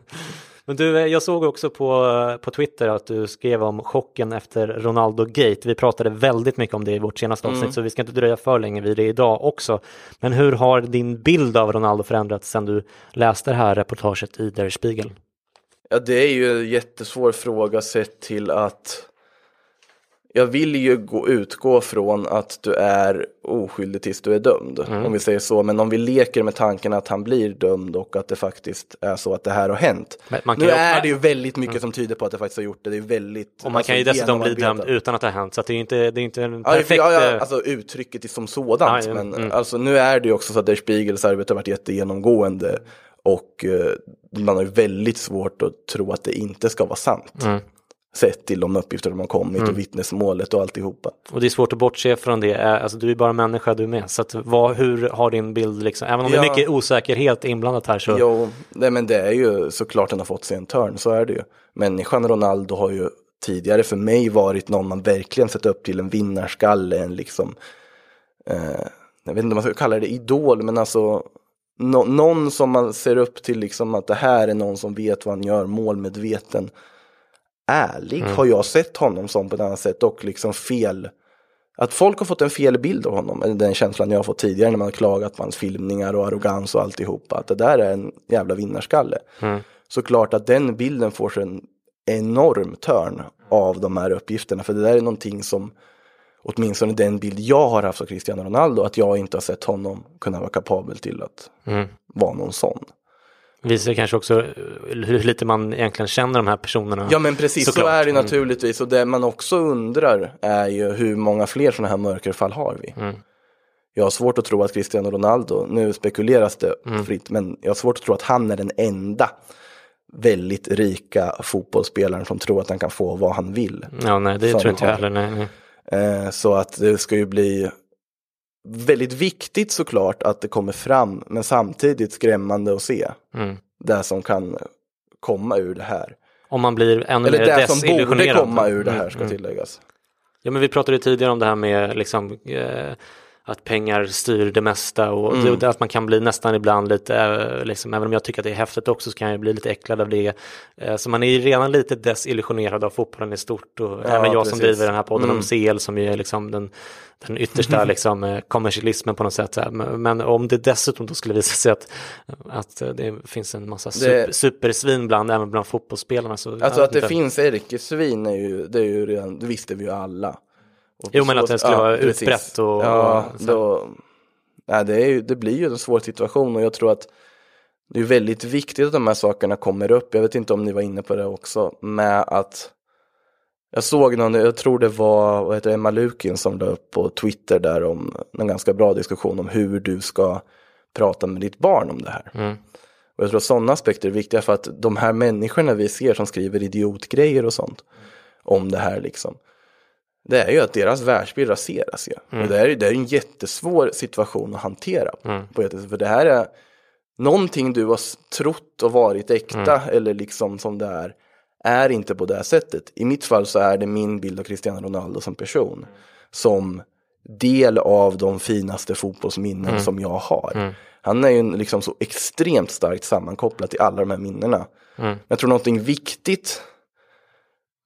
Men du, jag såg också på, på Twitter att du skrev om chocken efter Ronaldo Gate. Vi pratade väldigt mycket om det i vårt senaste avsnitt mm. så vi ska inte dröja för länge vid det idag också. Men hur har din bild av Ronaldo förändrats sedan du läste det här reportaget i Der Spiegel? Ja, det är ju en jättesvår fråga sett till att jag vill ju gå, utgå från att du är oskyldig tills du är dömd. Mm. Om vi säger så. Men om vi leker med tanken att han blir dömd och att det faktiskt är så att det här har hänt. nu är det ju väldigt mycket mm. som tyder på att det faktiskt har gjort det. Det är väldigt. Och man alltså, kan ju dessutom bli dömd utan att det har hänt. Så det är inte, det är inte en perfekt. Ja, ja, alltså uttrycket som sådant. Ja, men mm. alltså nu är det ju också så att Der Spiegels arbete har varit jättegenomgående. Och eh, man har ju väldigt svårt att tro att det inte ska vara sant. Mm sett till de uppgifter de har kommit mm. och vittnesmålet och alltihopa. Och det är svårt att bortse från det, alltså du är bara människa du med, så att vad, hur har din bild liksom, även om ja. det är mycket osäkerhet inblandat här så. Jo, nej men det är ju såklart den har fått sig en törn, så är det ju. Människan Ronaldo har ju tidigare för mig varit någon man verkligen sett upp till en vinnarskalle, en liksom, eh, jag vet inte om man ska kalla det idol, men alltså no någon som man ser upp till liksom att det här är någon som vet vad han gör, målmedveten ärlig mm. har jag sett honom som på ett annat sätt och liksom fel. Att folk har fått en fel bild av honom, eller den känslan jag har fått tidigare när man har klagat på hans filmningar och arrogans och alltihopa. Att det där är en jävla vinnarskalle. Mm. Såklart att den bilden får sig en enorm törn av de här uppgifterna. För det där är någonting som, åtminstone den bild jag har haft av Cristiano Ronaldo, att jag inte har sett honom kunna vara kapabel till att mm. vara någon sån visar kanske också eh, hur lite man egentligen känner de här personerna. Ja men precis, såklart. så är det mm. naturligtvis. Och det man också undrar är ju hur många fler sådana här mörkerfall har vi? Mm. Jag har svårt att tro att Cristiano Ronaldo, nu spekuleras det mm. fritt, men jag har svårt att tro att han är den enda väldigt rika fotbollsspelaren som tror att han kan få vad han vill. Ja, nej, det tror inte jag heller. Nej, nej. Eh, så att det ska ju bli väldigt viktigt såklart att det kommer fram, men samtidigt skrämmande att se mm. det som kan komma ur det här. Om man blir ännu Eller mer det som borde komma ur det här ska mm. tilläggas. Ja men vi pratade tidigare om det här med liksom eh, att pengar styr det mesta och mm. det, att man kan bli nästan ibland lite, eh, liksom, även om jag tycker att det är häftigt också så kan jag bli lite äcklad av det. Eh, så man är ju redan lite desillusionerad av fotbollen i stort och ja, även jag precis. som driver den här podden mm. om CL som ju är liksom den, den yttersta <laughs> liksom, eh, kommersialismen på något sätt. Men om det dessutom då skulle visa sig att, att det finns en massa super, supersvin bland, även bland fotbollsspelarna. Så, alltså att det finns ärkesvin är ju, det är ju redan, det visste vi ju alla. Jo men att den skulle ja, vara precis. utbrett och... Ja, och då, nej, det, är ju, det blir ju en svår situation och jag tror att det är väldigt viktigt att de här sakerna kommer upp. Jag vet inte om ni var inne på det också med att Jag såg någon, jag tror det var vad heter det, Emma Lukin som la upp på Twitter där om en ganska bra diskussion om hur du ska prata med ditt barn om det här. Mm. Och jag tror att sådana aspekter är viktiga för att de här människorna vi ser som skriver idiotgrejer och sånt om det här liksom. Det är ju att deras världsbild raseras ju. Mm. Och det är, det är en jättesvår situation att hantera. Mm. På ett, för det här är någonting du har trott och varit äkta Mm. eller liksom som det är. Är inte på det sättet. I mitt fall så är det min bild av Cristiano Ronaldo som person. Som del av de finaste fotbollsminnen Mm. som jag har. Han är ju liksom så extremt starkt sammankopplad till alla de här minnena. Mm. Jag tror någonting viktigt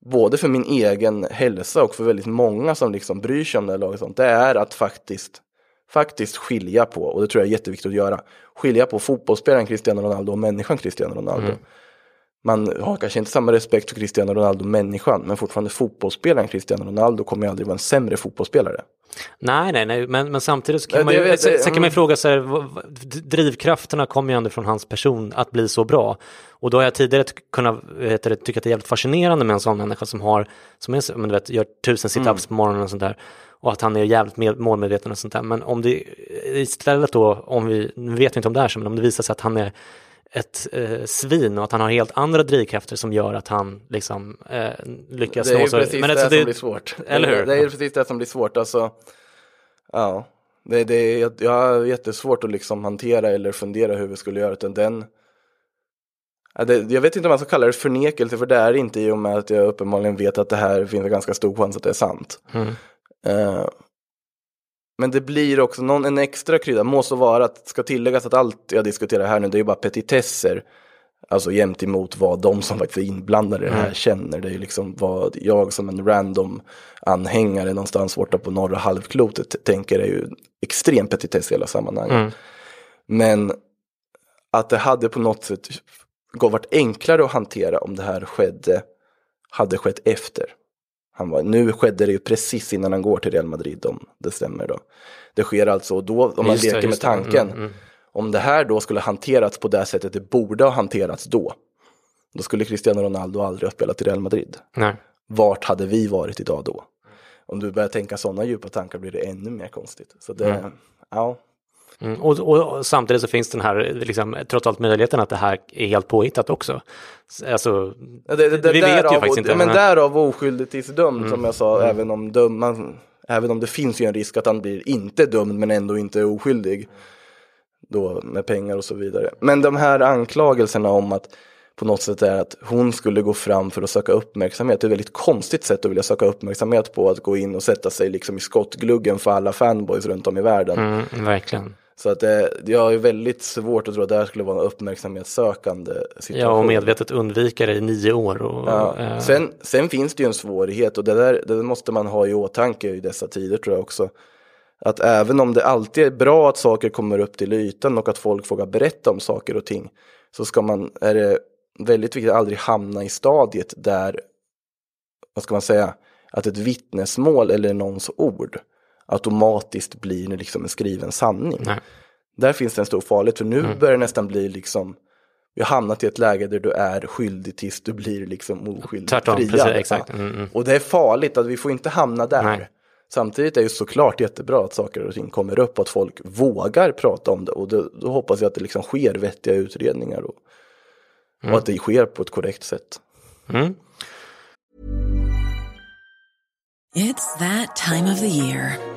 både för min egen hälsa och för väldigt många som liksom bryr sig om det här laget, sånt, det är att faktiskt, faktiskt skilja på, och det tror jag är jätteviktigt att göra, skilja på fotbollsspelaren Cristiano Ronaldo och människan Cristiano Ronaldo. Mm. Man har kanske inte samma respekt för Cristiano Ronaldo människan, men fortfarande fotbollsspelaren Cristiano Ronaldo kommer ju aldrig vara en sämre fotbollsspelare. Nej, nej, nej, men, men samtidigt så kan Nej, man det ju, sen, jag, sen kan man mm. fråga sig, drivkrafterna kommer ju ändå från hans person att bli så bra. Och då har jag tidigare kunnat, heter det, tycka att det är jävligt fascinerande med en sån människa som har, som är, så- men du vet, gör tusen situps Mm. på morgonen och sånt där. Och att han är jävligt med, målmedveten och sånt där. Men om det istället då, om vi, nu vet vi inte om det är så, men om det visar sig att han är ett eh, svin och att han har helt andra drivkrafter som gör att han liksom eh, lyckas Det är nå så- precis men det alltså, som blir svårt. Eller hur? Det är precis det som blir svårt. Alltså, ja, det, det, är- jag, jag har jättesvårt att liksom hantera eller fundera hur vi skulle göra. Utan den, ja, det, jag vet inte om man ska kalla det förnekelse, för det är det inte i och med att jag uppenbarligen vet att det här finns en ganska stor chans att det är sant. Mm. Men det blir också någon, en extra krydda, måste vara att ska tilläggas att allt jag diskuterar här nu, det är ju bara petitesser. Alltså jämt emot vad de som faktiskt är inblandade i det här känner. Det är ju liksom vad jag som en random anhängare någonstans borta på norra halvklotet tänker är ju extrem petitess i hela sammanhanget. Mm. Men att det hade på något sätt gå- varit enklare att hantera om det här skedde, hade skett efter. Han var, nu skedde det ju precis innan han går till Real Madrid om det stämmer då. Det sker alltså, och då om man Just det, leker med just det. tanken, Mm, mm. om det här då skulle hanterats på det sättet det borde ha hanterats då, då skulle Cristiano Ronaldo aldrig ha spelat i Real Madrid. Nej. Vart hade vi varit idag då? Om du börjar tänka sådana djupa tankar blir det ännu mer konstigt. Så det, ja. Mm, och, och, och samtidigt så finns den här, liksom, trots allt möjligheten att det här är helt påhittat också. Alltså, Det, det, det, vi vet ju faktiskt inte. Ja, men därav oskyldig tills dömd som jag sa, även, om döm, man, även om det finns ju en risk att han blir inte dömd men ändå inte oskyldig. Då med pengar och så vidare. Men de här anklagelserna om att på något sätt är att hon skulle gå fram för att söka uppmärksamhet. Det är ett väldigt konstigt sätt att vilja söka uppmärksamhet på. Att gå in och sätta sig liksom i skottgluggen för alla fanboys runt om i världen. mm, verkligen. Så att det, jag är väldigt svårt att tro att det här skulle vara en uppmärksamhetssökande situation. Ja, och medvetet undvika det i nio år. Och, Ja. eh, Sen, sen finns det ju en svårighet och det där det måste man ha i åtanke i dessa tider tror jag också. Att även om det alltid är bra att saker kommer upp till ytan och att folk vågar berätta om saker och ting. Så ska man, är det väldigt viktigt att aldrig hamna i stadiet där, vad ska man säga, att ett vittnesmål eller någons ord automatiskt blir liksom en skriven sanning. Nej. Där finns det en stor farlighet, för nu Mm. börjar det nästan bli liksom, vi har hamnat i ett läge där du är skyldig tills du blir liksom oskyldig. Tvärtom, friad. precis, exakt. Mm, mm. Och det är farligt att vi får inte hamna där. Nej. Samtidigt är det såklart jättebra att saker och ting kommer upp och att folk vågar prata om det. Och då, då hoppas jag att det liksom sker vettiga utredningar och, och att det sker på ett korrekt sätt. Mm. It's that time of the year.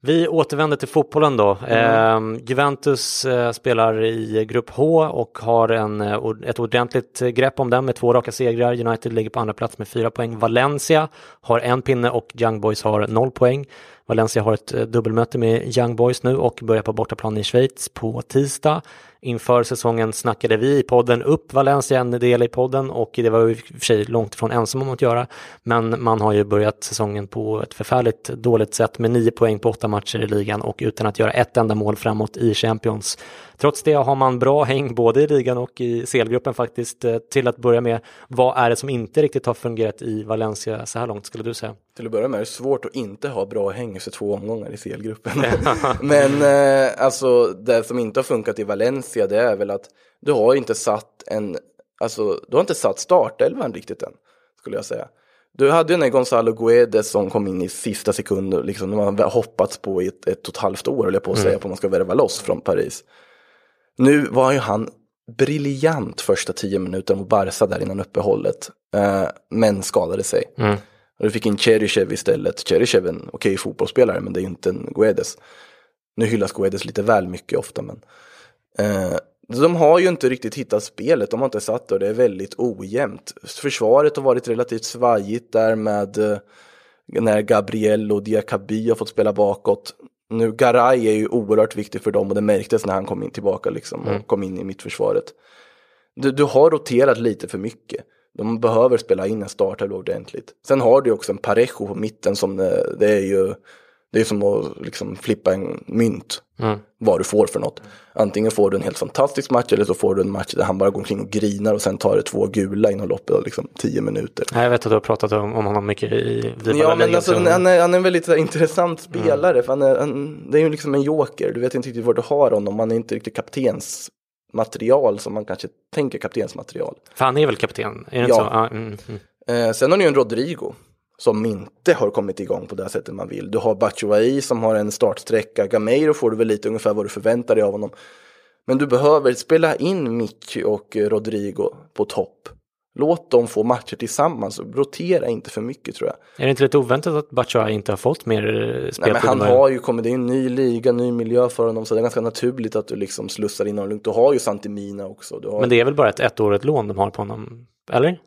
Vi återvänder till fotbollen då. Mm. Eh, Juventus eh, spelar i grupp H och har en, eh, ett ordentligt grepp om den med två raka segrar. United ligger på andra plats med fyra poäng. Valencia har en pinne och Young Boys har noll poäng. Valencia har ett eh, dubbelmöte med Young Boys nu och börjar på bortaplan i Schweiz på tisdag. Inför säsongen snackade vi i podden upp Valencia en del i podden och det var vi i och för sig långt ifrån ensam om att göra. Men man har ju börjat säsongen på ett förfärligt dåligt sätt med nio poäng på åtta matcher i ligan och utan att göra ett enda mål framåt i Champions. Trots det har man bra häng både i ligan och i CL-gruppen faktiskt. Eh, till att börja med, vad är det som inte riktigt har fungerat i Valencia så här långt skulle du säga? Till att börja med är det svårt att inte ha bra häng efter två omgångar i CL-gruppen. <laughs> Men eh, alltså det som inte har funkat i Valencia det är väl att du har inte satt en, alltså du har inte satt startelvan riktigt än, skulle jag säga. Du hade ju den Gonzalo Guedes som kom in i sista sekunden, liksom, man har hoppats på i ett, ett och ett halvt år, eller på att mm. säga, på att man ska värva loss från Paris. Nu var ju han briljant första tio minuter mot Barca där innan uppehållet, eh, men skadade sig. Mm. Och du fick in Cheryshev istället. Cheryshev är en okej okay fotbollsspelare men det är ju inte en Guedes. Nu hyllas Guedes lite väl mycket ofta men. Eh, de har ju inte riktigt hittat spelet, de har inte satt och det är väldigt ojämnt. Försvaret har varit relativt svajigt där med eh, när Gabriel och Diakaby har fått spela bakåt. Nu Garay är ju oerhört viktig för dem och det märktes när han kom in tillbaka liksom och mm. kom in i mittförsvaret. Du, du har roterat lite för mycket. De behöver spela in en startelva ordentligt. Sen har du också en Parejo på mitten som det, det är ju det är som att liksom flippa en mynt. Mm. Vad du får för något. Antingen får du en helt fantastisk match eller så får du en match där han bara går omkring och grinar och sen tar det två gula inom loppet av liksom tio minuter. Jag vet att du har pratat om, om honom mycket i Viva Ja men alltså, han, är, han är en väldigt intressant spelare. Mm. För han är, han, det är ju liksom en joker. Du vet inte riktigt var du har honom. Han är inte riktigt kaptens material som man kanske tänker kaptensmaterial. För han är väl kapten? Är det ja. så? Ah, mm, mm. Eh, sen har ni ju en Rodrigo som inte har kommit igång på det sättet man vill. Du har Batshuayi som har en startsträcka, Gameiro får du väl lite ungefär vad du förväntar dig av honom. Men du behöver spela in Mick och Rodrigo på topp. Låt dem få matcher tillsammans, rotera inte för mycket tror jag. Är det inte lite oväntat att Batshuayi inte har fått mer speltid? Nej, men han har ju kommit, det är en ny liga, ny miljö för honom så det är ganska naturligt att du liksom slussar in honom lugnt. Du har ju Santimina också. Har... Men det är väl bara ett ettårigt lån de har på honom, eller?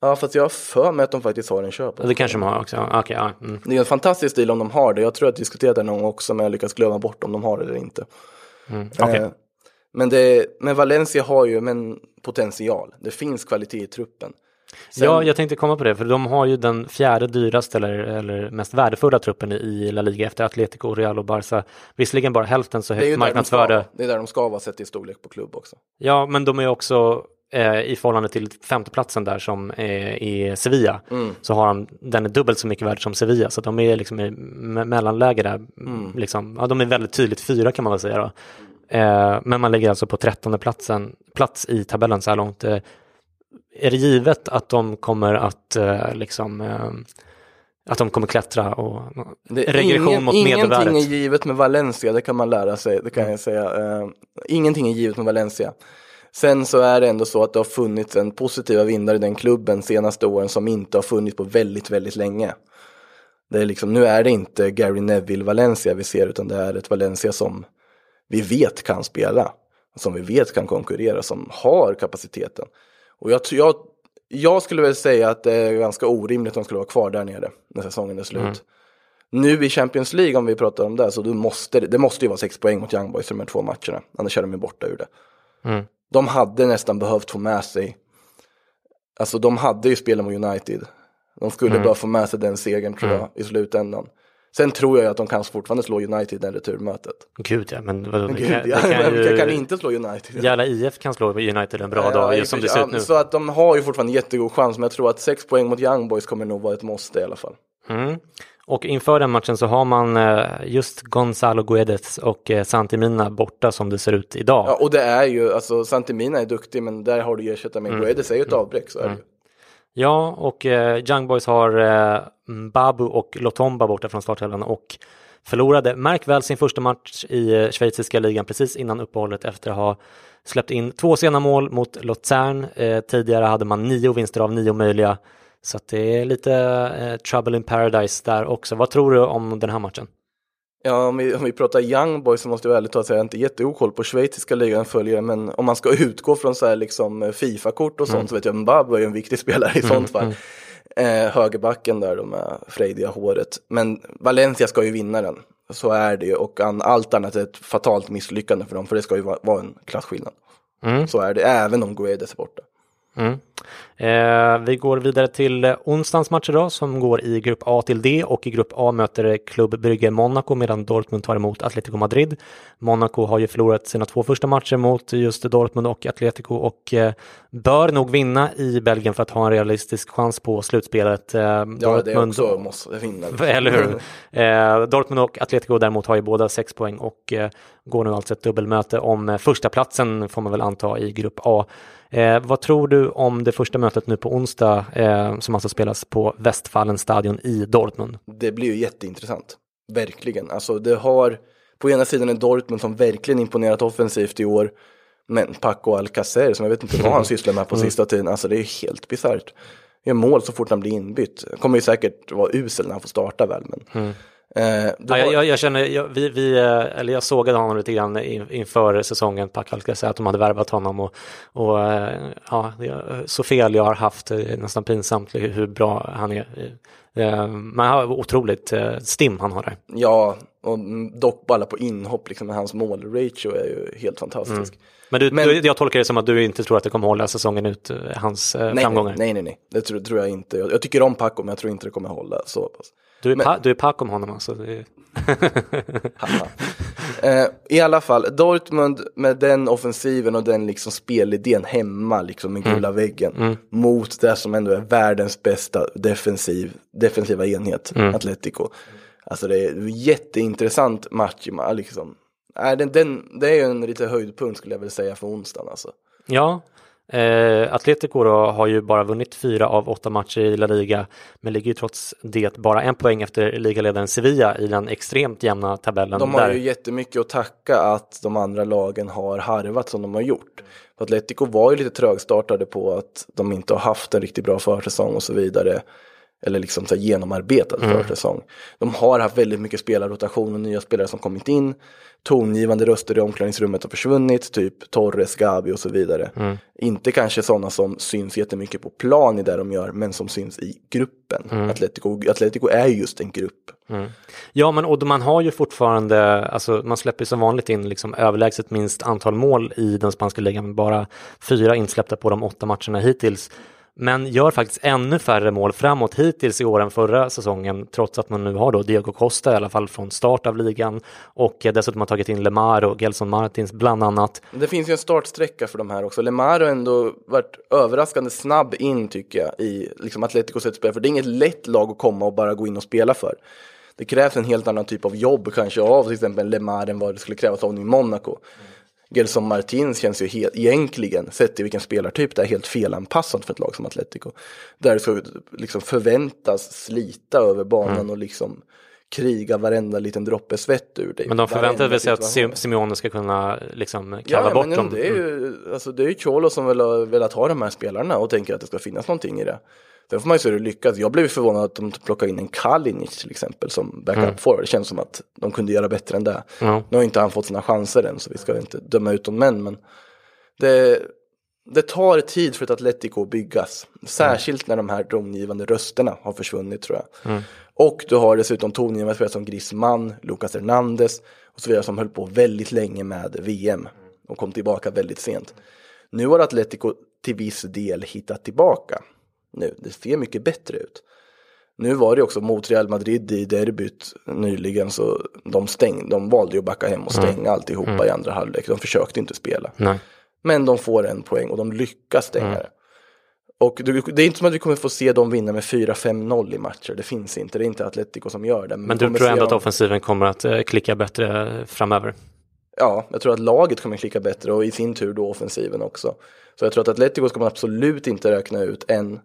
Ja, fast jag har för mig att de faktiskt har en köp. Det kanske de har också. Okay, ja. Mm. Det är en fantastisk stil om de har det. Jag tror att jag diskuterat det någon gång också, men jag lyckas glömma bort om de har det eller inte. Mm. Okay. Eh, men, det, men Valencia har ju en potential. Det finns kvalitet i truppen. Sen... Ja, jag tänkte komma på det, för de har ju den fjärde dyraste eller, eller mest värdefulla truppen i La Liga efter Atletico, Real och Barca. Visserligen bara hälften så högt marknadsvärde. Det är där de ska vara sett i storlek på klubb också. Ja, men de är också eh, i förhållande till femteplatsen där som är i Sevilla mm. så har de, den är dubbelt så mycket värd som Sevilla så de är liksom i mellanläge där. Mm. Liksom, ja, de är väldigt tydligt fyra kan man väl säga då. Eh, men man ligger alltså på trettonde platsen, plats i tabellen så här långt. Eh, är det givet att de kommer att eh, liksom att de kommer klättra och regression ingen, mot medelvärdet. Ingenting är givet med Valencia, det kan man lära sig, det kan mm. jag säga. Uh, ingenting är givet med Valencia. Sen så är det ändå så att det har funnits en positiva vindar i den klubben senaste åren som inte har funnits på väldigt, väldigt länge. Det är liksom, nu är det inte Gary Neville Valencia vi ser utan det är ett Valencia som vi vet kan spela. Som vi vet kan konkurrera, som har kapaciteten. Och jag, jag, jag skulle väl säga att det är ganska orimligt att de skulle vara kvar där nere när säsongen är slut. Mm. Nu i Champions League om vi pratar om det så du måste, det måste ju vara sex poäng mot Young Boys i de här två matcherna. Annars är de ju borta ur det. Mm de hade nästan behövt få med sig, alltså de hade ju spelat mot United. De skulle mm. bara få med sig den segern tror jag i slutändan. Sen tror jag att de kan fortfarande slå United i det returmötet. Gud ja, men vadå, gud, kan, ja, kan ju, kan inte slå United? Jävla IF kan slå United en bra Ja, dag, ja, just som det ser ut nu. Så att de har ju fortfarande jättegod chans, men jag tror att sex poäng mot Young Boys kommer nog vara ett måste i alla fall. Mm. Och inför den matchen så har man eh, just Gonzalo Guedes och eh, Santi Mina borta som det ser ut idag. Ja, och det är ju, alltså Santimina är duktig, men där har du ersättare med Guedes är ju ett avbräck, så är det ju. Ja, och eh, Young Boys har eh, Babu och Lotomba borta från startelvan och förlorade, märk väl sin första match i eh, schweiziska ligan precis innan uppehållet efter att ha släppt in två sena mål mot Luzern. Eh, tidigare hade man nio vinster av nio möjliga. Så att det är lite eh, trouble in paradise där också. Vad tror du om den här matchen? Ja, om vi, om vi pratar Young Boys så måste jag ärligt talat säga att jag inte jätteokoll på schweiziska ligan följer men om man ska utgå från så här liksom eh, Fifa-kort och sånt Mm. så vet jag Mbabu är en viktig spelare i sånt fall. Eh, högerbacken där, de med frejdiga håret. Men Valencia ska ju vinna den. Så är det ju och an, allt annat är ett fatalt misslyckande för dem för det ska ju vara, vara en klasskillnad. Mm. Så är det, även om Guedes är borta. Mm. Eh, vi går vidare till eh, onsdagens matcher då som går i grupp A till D och i grupp A möter Club Brygge Monaco medan Dortmund tar emot Atletico Madrid. Monaco har ju förlorat sina två första matcher mot just Dortmund och Atletico och eh, bör nog vinna i Belgien för att ha en realistisk chans på slutspelet. Eh, Ja, Dortmund det är också måste vinna. <laughs> Eller hur? <laughs> Eh, Dortmund och Atletico däremot har ju båda sex poäng och eh, går nu alltså ett dubbelmöte om eh, första platsen får man väl anta i grupp A. Eh, vad tror du om det första mötet nu på onsdag eh, som alltså spelas på Westfallenstadion i Dortmund? Det blir ju jätteintressant. Verkligen. Alltså det har på ena sidan en Dortmund som verkligen imponerat offensivt i år. Men Paco Alcacer som jag vet inte vad han <laughs> sysslar med på sista tiden. Alltså det är helt bisarrt. Gör mål så fort han blir inbytt. Kommer ju säkert vara usel när han får starta väl. Men, eh, Ja, jag, jag, känner, jag, vi, vi, eh, eller jag sågade honom lite grann in, inför säsongen, Pac Alcacer, att de hade värvat honom och, och eh, ja, så fel jag har haft, eh, nästan pinsamt hur bra han är. Men han har otroligt stim han har där. Ja, och dock bara på inhopp liksom. Hans målratio är ju helt fantastisk. Men, du, Men- jag tolkar det som att du inte tror att det kommer hålla säsongen ut, hans Nej, framgångar. nej, nej, nej, det tror, tror jag inte. Jag, jag tycker om Paco men jag tror inte det kommer hålla så pass. Du, är Men- pa, du är pack om honom alltså. Eh, I alla fall, Dortmund med den offensiven och den liksom spelidén hemma, liksom med gula väggen, mot det som ändå är världens bästa defensiv, defensiva enhet, Atletico. Alltså det är en jätteintressant match, liksom. Är den, den, det är ju en lite höjdpunkt skulle jag vilja säga för onsdagen alltså. Ja, eh, Atletico har ju bara vunnit fyra av åtta matcher i La Liga, men ligger ju trots det bara en poäng efter ligaledaren Sevilla i den extremt jämna tabellen. De har där. ju jättemycket att tacka att de andra lagen har harvat som de har gjort. För Atletico var ju lite trögstartade på att de inte har haft en riktigt bra försäsong och så vidare. Eller liksom så här genomarbetad försäsong. De har haft väldigt mycket spelarrotation och nya spelare som kommit in. Tongivande röster i omklädningsrummet har försvunnit, typ Torres, Gabi och så vidare. Inte kanske sådana som syns jättemycket på plan i det de gör, men som syns i gruppen. Atletico, Atletico är ju just en grupp. Ja, men och man har ju fortfarande, alltså man släpper som vanligt in liksom överlägset minst antal mål i den spanska ligan, bara fyra insläppta på de åtta matcherna hittills. Men gör faktiskt ännu färre mål framåt hittills i år än förra säsongen, trots att man nu har då Diego Costa i alla fall från start av ligan och dessutom har tagit in Lemar och Gelson Martins bland annat. Det finns ju en startsträcka för de här också. Lemar har ändå varit överraskande snabb in tycker jag i liksom att spela. För det är inget lätt lag att komma och bara gå in och spela för. Det krävs en helt annan typ av jobb kanske av till exempel Lemar än vad det skulle krävas av i Monaco. Gelson Martins känns ju helt, egentligen, sett till vilken spelartyp det är, helt felanpassat för ett lag som Atletico. Där det ska liksom förväntas slita över banan och liksom kriga varenda liten droppe svett ur dig. Men de väl sig att Simeone ska kunna liksom kalla ja, bort men dem. det är ju, alltså, det är ju Cholo som väl har velat ha de här spelarna och tänker att det ska finnas någonting i det. Sen får man ju se hur det lyckas. Jag blev förvånad att de plockade in en Kalinic till exempel som backup forward. Det känns som att de kunde göra bättre än det. Ja. Nu har inte han fått sina chanser än så vi ska inte döma ut dem än. Men det, det tar tid för ett Atletico att byggas. Särskilt när de här tongivande rösterna har försvunnit tror jag. Och du har dessutom tongivande spelare som Griezmann, Lucas Hernandez och så vidare som höll på väldigt länge med VM och kom tillbaka väldigt sent. Nu har Atletico till viss del hittat tillbaka. Nu, det ser mycket bättre ut. Nu var det också mot Real Madrid i derbyt nyligen så de, stäng, de valde ju att backa hem och stänga mm. alltihopa mm. i andra halvlek. De försökte inte spela. Nej. Men de får en poäng och de lyckas stänga mm. det. Och det är inte som att vi kommer få se dem vinna med 4-5-0 i matcher. Det finns inte. Det är inte Atletico som gör det. Men, men du tror ändå att offensiven kommer att eh, klicka bättre framöver? Ja, jag tror att laget kommer klicka bättre och i sin tur då offensiven också. Så jag tror att Atletico ska man absolut inte räkna ut än.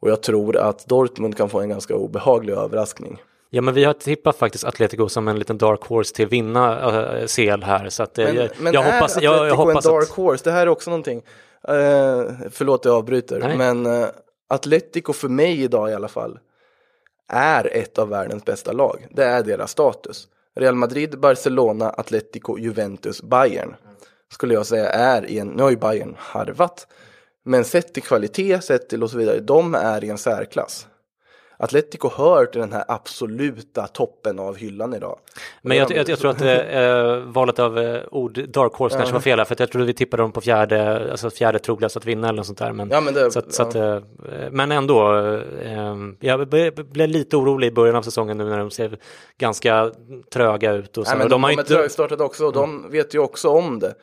Och jag tror att Dortmund kan få en ganska obehaglig överraskning. Ja men vi har tippat faktiskt Atletico som en liten dark horse till vinna äh, CL här. Så att, men, jag, men jag är hoppas, Atletico jag, jag hoppas en dark att... horse? Det här är också någonting. Uh, förlåt jag avbryter. Nej. Men uh, Atletico för mig idag i alla fall är ett av världens bästa lag. Det är deras status. Real Madrid, Barcelona, Atletico, Juventus, Bayern skulle jag säga är i en, nu har ju Bayern harvat, men sett till kvalitet, sett till och så vidare, de är i en särklass. Atletico hör till den här absoluta toppen av hyllan idag. Men jag, jag, jag tror att äh, valet av äh, ord Dark Horse ja. kanske var fel för jag trodde vi tippade dem på fjärde, alltså fjärde troligast att vinna eller något sånt där. Men, ja, men, det, så att, ja. så att, äh, men ändå, äh, jag blev lite orolig i början av säsongen nu när de ser ganska tröga ut. Och så. Nej, men de, de har de inte... också och de mm. vet ju också om det.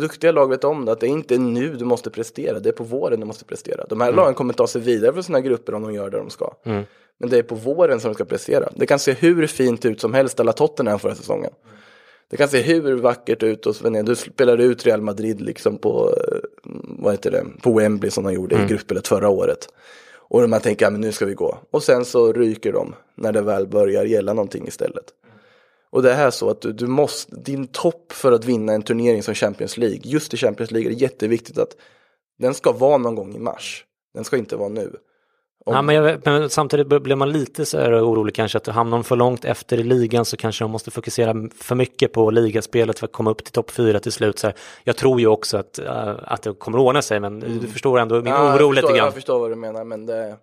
Duktiga lag vet om det, att det är inte nu du måste prestera, det är på våren du måste prestera. De här mm. lagen kommer ta sig vidare från sina grupper om de gör det de ska. Mm. Men det är på våren som de ska prestera. Det kan se hur fint ut som helst alla Tottenham förra säsongen. Det kan se hur vackert ut och Sven du spelade ut Real Madrid liksom på, eh, vad heter det, på Wembley som de gjorde mm. i gruppspelet förra året. Och man tänker, ja, men nu ska vi gå. Och sen så ryker de när det väl börjar gälla någonting istället. Och det är så att du, du måste, din topp för att vinna en turnering som Champions League, just i Champions League är det jätteviktigt att den ska vara någon gång i mars. Den ska inte vara nu. Om... Ja, men, jag, men, samtidigt blir man lite så här orolig kanske att hamnar de för långt efter i ligan så kanske de måste fokusera för mycket på ligaspelet för att komma upp till topp fyra till slut. Så här, jag tror ju också att, äh, att det kommer ordna sig men mm. du förstår ändå min ja, oro lite grann. Jag förstår vad du menar men det,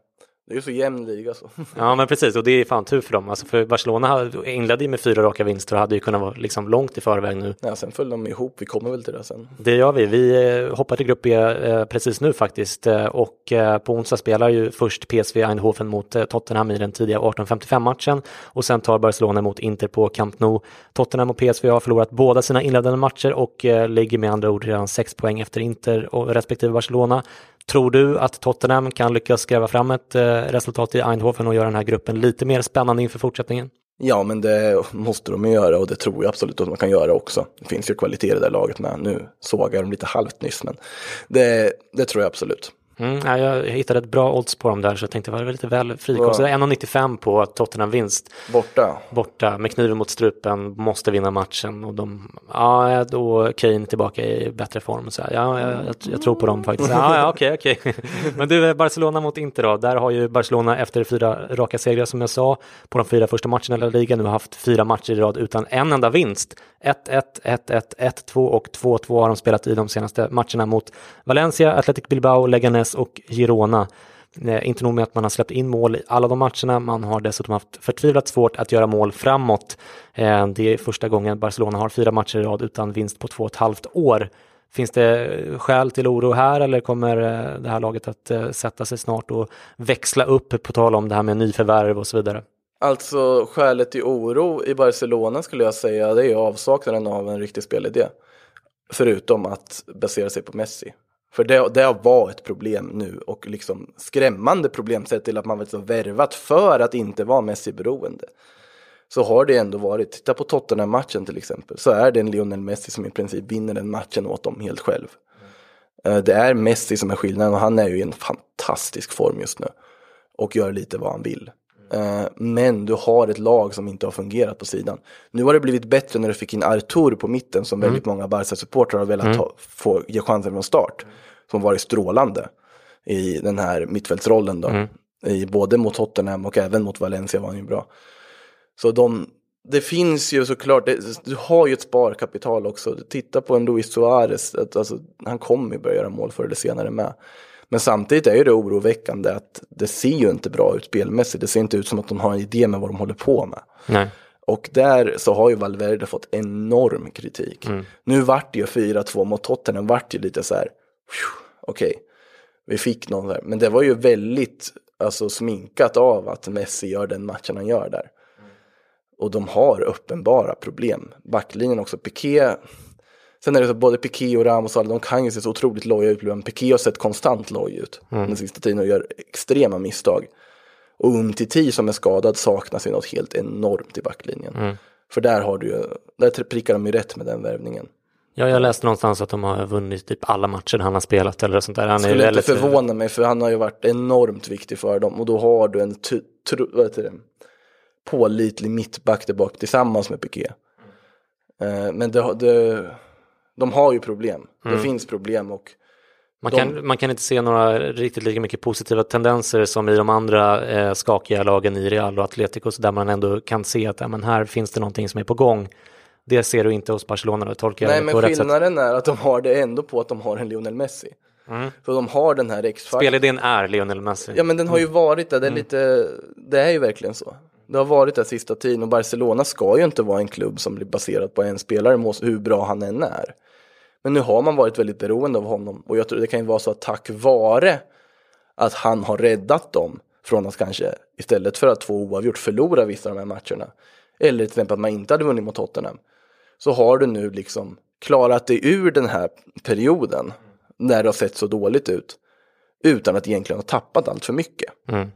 det är ju så jämn liga så. <laughs> Ja men precis och det är fan tur för dem. Alltså för Barcelona inledde ju med fyra raka vinster och hade ju kunnat vara liksom långt i förväg nu. Ja sen föll de ihop, vi kommer väl till det sen. Det gör vi, vi eh, hoppar till grupp B eh, precis nu faktiskt eh, och på onsdag spelar ju först PSV Eindhoven mot Tottenham i den tidiga 18.55 matchen och sen tar Barcelona mot Inter på Camp Nou. Tottenham och PSV har förlorat båda sina inledande matcher och ligger med andra ord redan sex poäng efter Inter och respektive Barcelona. Tror du att Tottenham kan lyckas gräva fram ett eh, resultat i Eindhoven och göra den här gruppen lite mer spännande inför fortsättningen? Ja, men det måste de göra och det tror jag absolut att de kan göra också. Det finns ju kvalitet i det där laget med. Nu sågar de lite halvt nyss, men det, det tror jag absolut. Mm, ja, jag hittade ett bra odds på dem där så jag tänkte det var lite väl frikostigt. 1,95 på Tottenham vinst. Borta. Borta med kniven mot strupen, måste vinna matchen och de, ja då Kane tillbaka i bättre form. Så ja, jag, jag, jag, tror på dem faktiskt. <laughs> Ja, ja okej, okej. <laughs> Men du, Barcelona mot Inter då. Där har ju Barcelona efter fyra raka segrar som jag sa på de fyra första matcherna i ligan nu haft fyra matcher i rad utan en enda vinst. 1-1, 1-1, 1-2 och 2-2 har de spelat i de senaste matcherna mot Valencia, Athletic Bilbao, Leganes och Girona. Eh, inte nog med att man har släppt in mål i alla de matcherna, man har dessutom haft förtvivlat svårt att göra mål framåt. Eh, det är första gången Barcelona har fyra matcher i rad utan vinst på två och ett halvt år. Finns det eh, skäl till oro här eller kommer eh, det här laget att eh, sätta sig snart och växla upp på tal om det här med nyförvärv och så vidare? Alltså skälet till oro i Barcelona skulle jag säga det är avsaknaden av en riktig spelidé. Förutom att basera sig på Messi. För det, det var ett problem nu och liksom skrämmande problem sett till att man var värvat för att inte vara Messi-beroende. Så har det ändå varit, titta på Tottenham-matchen till exempel, så är det en Lionel Messi som i princip vinner den matchen åt dem helt själv. Mm. Det är Messi som är skillnaden och han är ju i en fantastisk form just nu. Och gör lite vad han vill. Eh, men du har ett lag som inte har fungerat på sidan. Nu har det blivit bättre när du fick in Artur på mitten som mm. väldigt många Barca-supportrar har velat mm. ha, få, ge chansen från start. Som varit strålande i den här mittfältsrollen då. Mm. I, både mot Tottenham och även mot Valencia var han ju bra. Så de, det finns ju såklart, det, du har ju ett sparkapital också. Titta på en Luis Suarez, alltså, han kommer ju börja göra mål förr eller senare med. Men samtidigt är det oroväckande att det ser ju inte bra ut spelmässigt. Det ser inte ut som att de har en idé med vad de håller på med. Nej. Och där så har ju Valverde fått enorm kritik. Mm. Nu vart det ju 4-2 mot Tottenham, vart ju lite så här, okej, okay, vi fick någon där. Men det var ju väldigt alltså sminkat av att Messi gör den matchen han gör där. Och de har uppenbara problem. Backlinjen också, Piqué Sen är det så att både Piqué och Ramos och alla, de kan ju se så otroligt loja ut. Men Piqué har sett konstant loj ut mm. den sista tiden och gör extrema misstag. Och Umtiti som är skadad saknas ju något helt enormt i backlinjen. Mm. För där har du ju, där prickar de ju rätt med den värvningen. Ja, jag läste någonstans att de har vunnit typ alla matcher han har spelat eller sånt där. Han Skulle är väldigt... inte förvåna mig för han har ju varit enormt viktig för dem och då har du en vad heter det? pålitlig mittback där bak tillsammans med Piqué. Mm. men det, det, de har ju problem. Mm. Det finns problem och man kan, de... man kan inte se några riktigt lika mycket positiva tendenser som i de andra eh, skakiga lagen i Real och Atletico där man ändå kan se att ja, men här finns det någonting som är på gång. Det ser du inte hos Barcelona, då tolkar Nej, jag det på men skillnaden är att de har det ändå på att de har en Lionel Messi. Mm. För de har den här X-faktorn. Spelidén är Lionel Messi. Ja men den har ju varit det, det är, mm. lite, det är ju verkligen så. Det har varit det sista tiden och Barcelona ska ju inte vara en klubb som blir baserad på en spelare, hur bra han än är. Men nu har man varit väldigt beroende av honom och jag tror det kan ju vara så att tack vare att han har räddat dem från att kanske istället för att få oavgjort förlora vissa av de här matcherna eller till exempel att man inte hade vunnit mot Tottenham så har du nu liksom klarat dig ur den här perioden när det har sett så dåligt ut utan att egentligen ha tappat allt för mycket. Mm.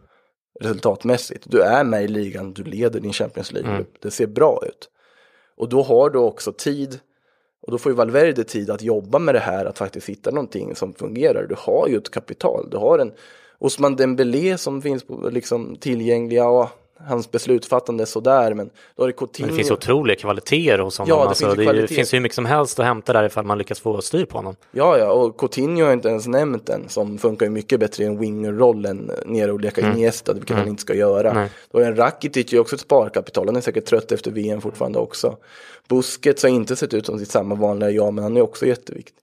Resultatmässigt. Du är med i ligan, du leder din Champions League. Mm. Det ser bra ut. Och då har du också tid och då får ju Valverde tid att jobba med det här, att faktiskt hitta någonting som fungerar. Du har ju ett kapital, du har en Osman Dembélé som finns på, liksom, tillgängliga och hans beslutsfattande är sådär men då har det Coutinho. Men det finns otroliga kvaliteter hos honom. Ja, det, alltså, finns, det finns hur mycket som helst att hämta där ifall man lyckas få styr på honom. Ja, ja, och Coutinho har inte ens nämnt den som funkar ju mycket bättre i en winger-rollen nere och leka mm. Iniesta, vilket mm. han inte ska göra. Nej. Då är en Rakitic ju också ett sparkapital, han är säkert trött efter VM fortfarande också. Busquets har inte sett ut som sitt samma vanliga jag, men han är också jätteviktig.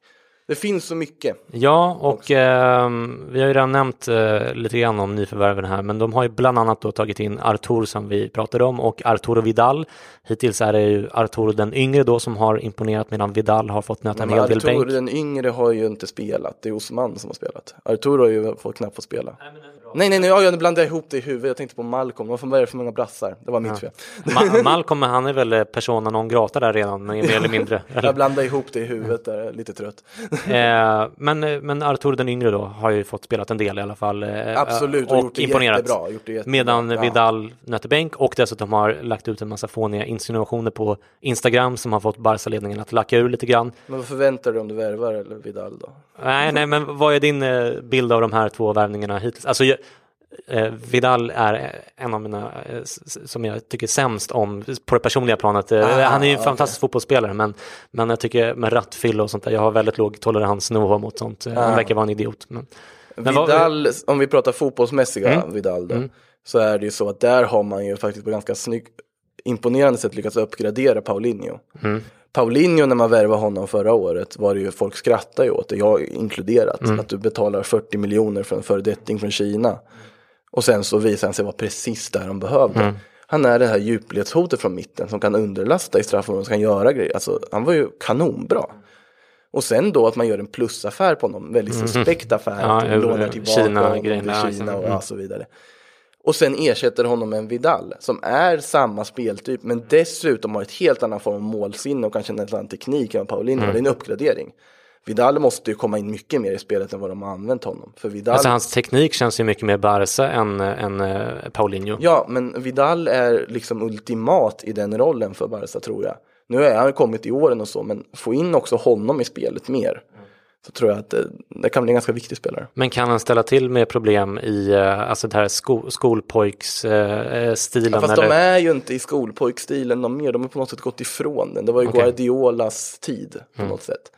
Det finns så mycket. Ja, och eh, vi har ju redan nämnt eh, lite grann om nyförvärven här, men de har ju bland annat då tagit in Artur som vi pratade om och Arturo Vidal. Hittills är det ju Arturo den yngre då som har imponerat medan Vidal har fått nöta en hel del bänk. Arturo den yngre har ju inte spelat, det är Osman som har spelat. Arturo har ju fått knappt fått spela. Nej, nej, nej, ja, jag blandade ihop det i huvudet. Jag tänkte på Malcolm. Varför var det för många brassar? Det var mitt fel. Ma <laughs> Malcolm, han är väl persona non grata där redan, mer eller mindre. jag blandade ihop det i huvudet där, lite trött. eh, men, men Artur den yngre då har ju fått spelat en del i alla fall. Eh, Absolut, och, och gjort det imponerat. Jättebra, gjort det jättebra. Medan ja. Vidal nöter bänk och dessutom har lagt ut en massa fåniga insinuationer på Instagram som har fått Barca-ledningen att lacka ur lite grann. Men vad förväntar du om du värvar eller Vidal då? Nej, nej, men vad är din eh, bild av de här två värvningarna hittills? Alltså, Eh, Vidal är en av mina eh, som jag tycker sämst om på det personliga planet. Eh, ah, han är ju en okay. fantastisk fotbollsspelare men, men jag tycker med rattfylla och sånt där, jag har väldigt låg tolerans nog mot sånt. Ah. Han verkar vara en idiot. Men, men Vidal, vad... om vi pratar fotbollsmässiga mm. Vidal då, mm. så är det ju så att där har man ju faktiskt på ganska snygg, imponerande sätt lyckats uppgradera Paulinho. Mm. Paulinho när man värvade honom förra året var det ju, folk skrattade åt det, jag inkluderat, mm. att du betalar 40 miljoner för en föredetting från Kina. Och sen så visar han sig vara precis där de behövde. Mm. Han är det här djupledshotet från mitten som kan underlasta i straffområdet, som kan göra grejer. Alltså, han var ju kanonbra. Och sen då att man gör en plusaffär på honom, väldigt mm. suspekt affär, ja, lånar tillbaka Kina, till Kina liksom. och mm. så vidare. Och sen ersätter honom med en Vidal som är samma speltyp men dessutom har ett helt annan form av målsinne och kanske en annan teknik än Paulinho. Mm. Det är en uppgradering. Vidal måste ju komma in mycket mer i spelet än vad de har använt honom. För Vidal... Alltså hans teknik känns ju mycket mer Barca än, än uh, Paulinho. Ja, men Vidal är liksom ultimat i den rollen för Barca tror jag. Nu har han kommit i åren och så, men få in också honom i spelet mer. Så tror jag att det, det, kan bli en ganska viktig spelare. Men kan han ställa till med problem i uh, alltså det här sko skolpojksstilen? Ja, fast eller? de är ju inte i skolpojkstilen de mer, de har på något sätt gått ifrån den. Det var ju okay. Guardiolas tid på mm. något sätt.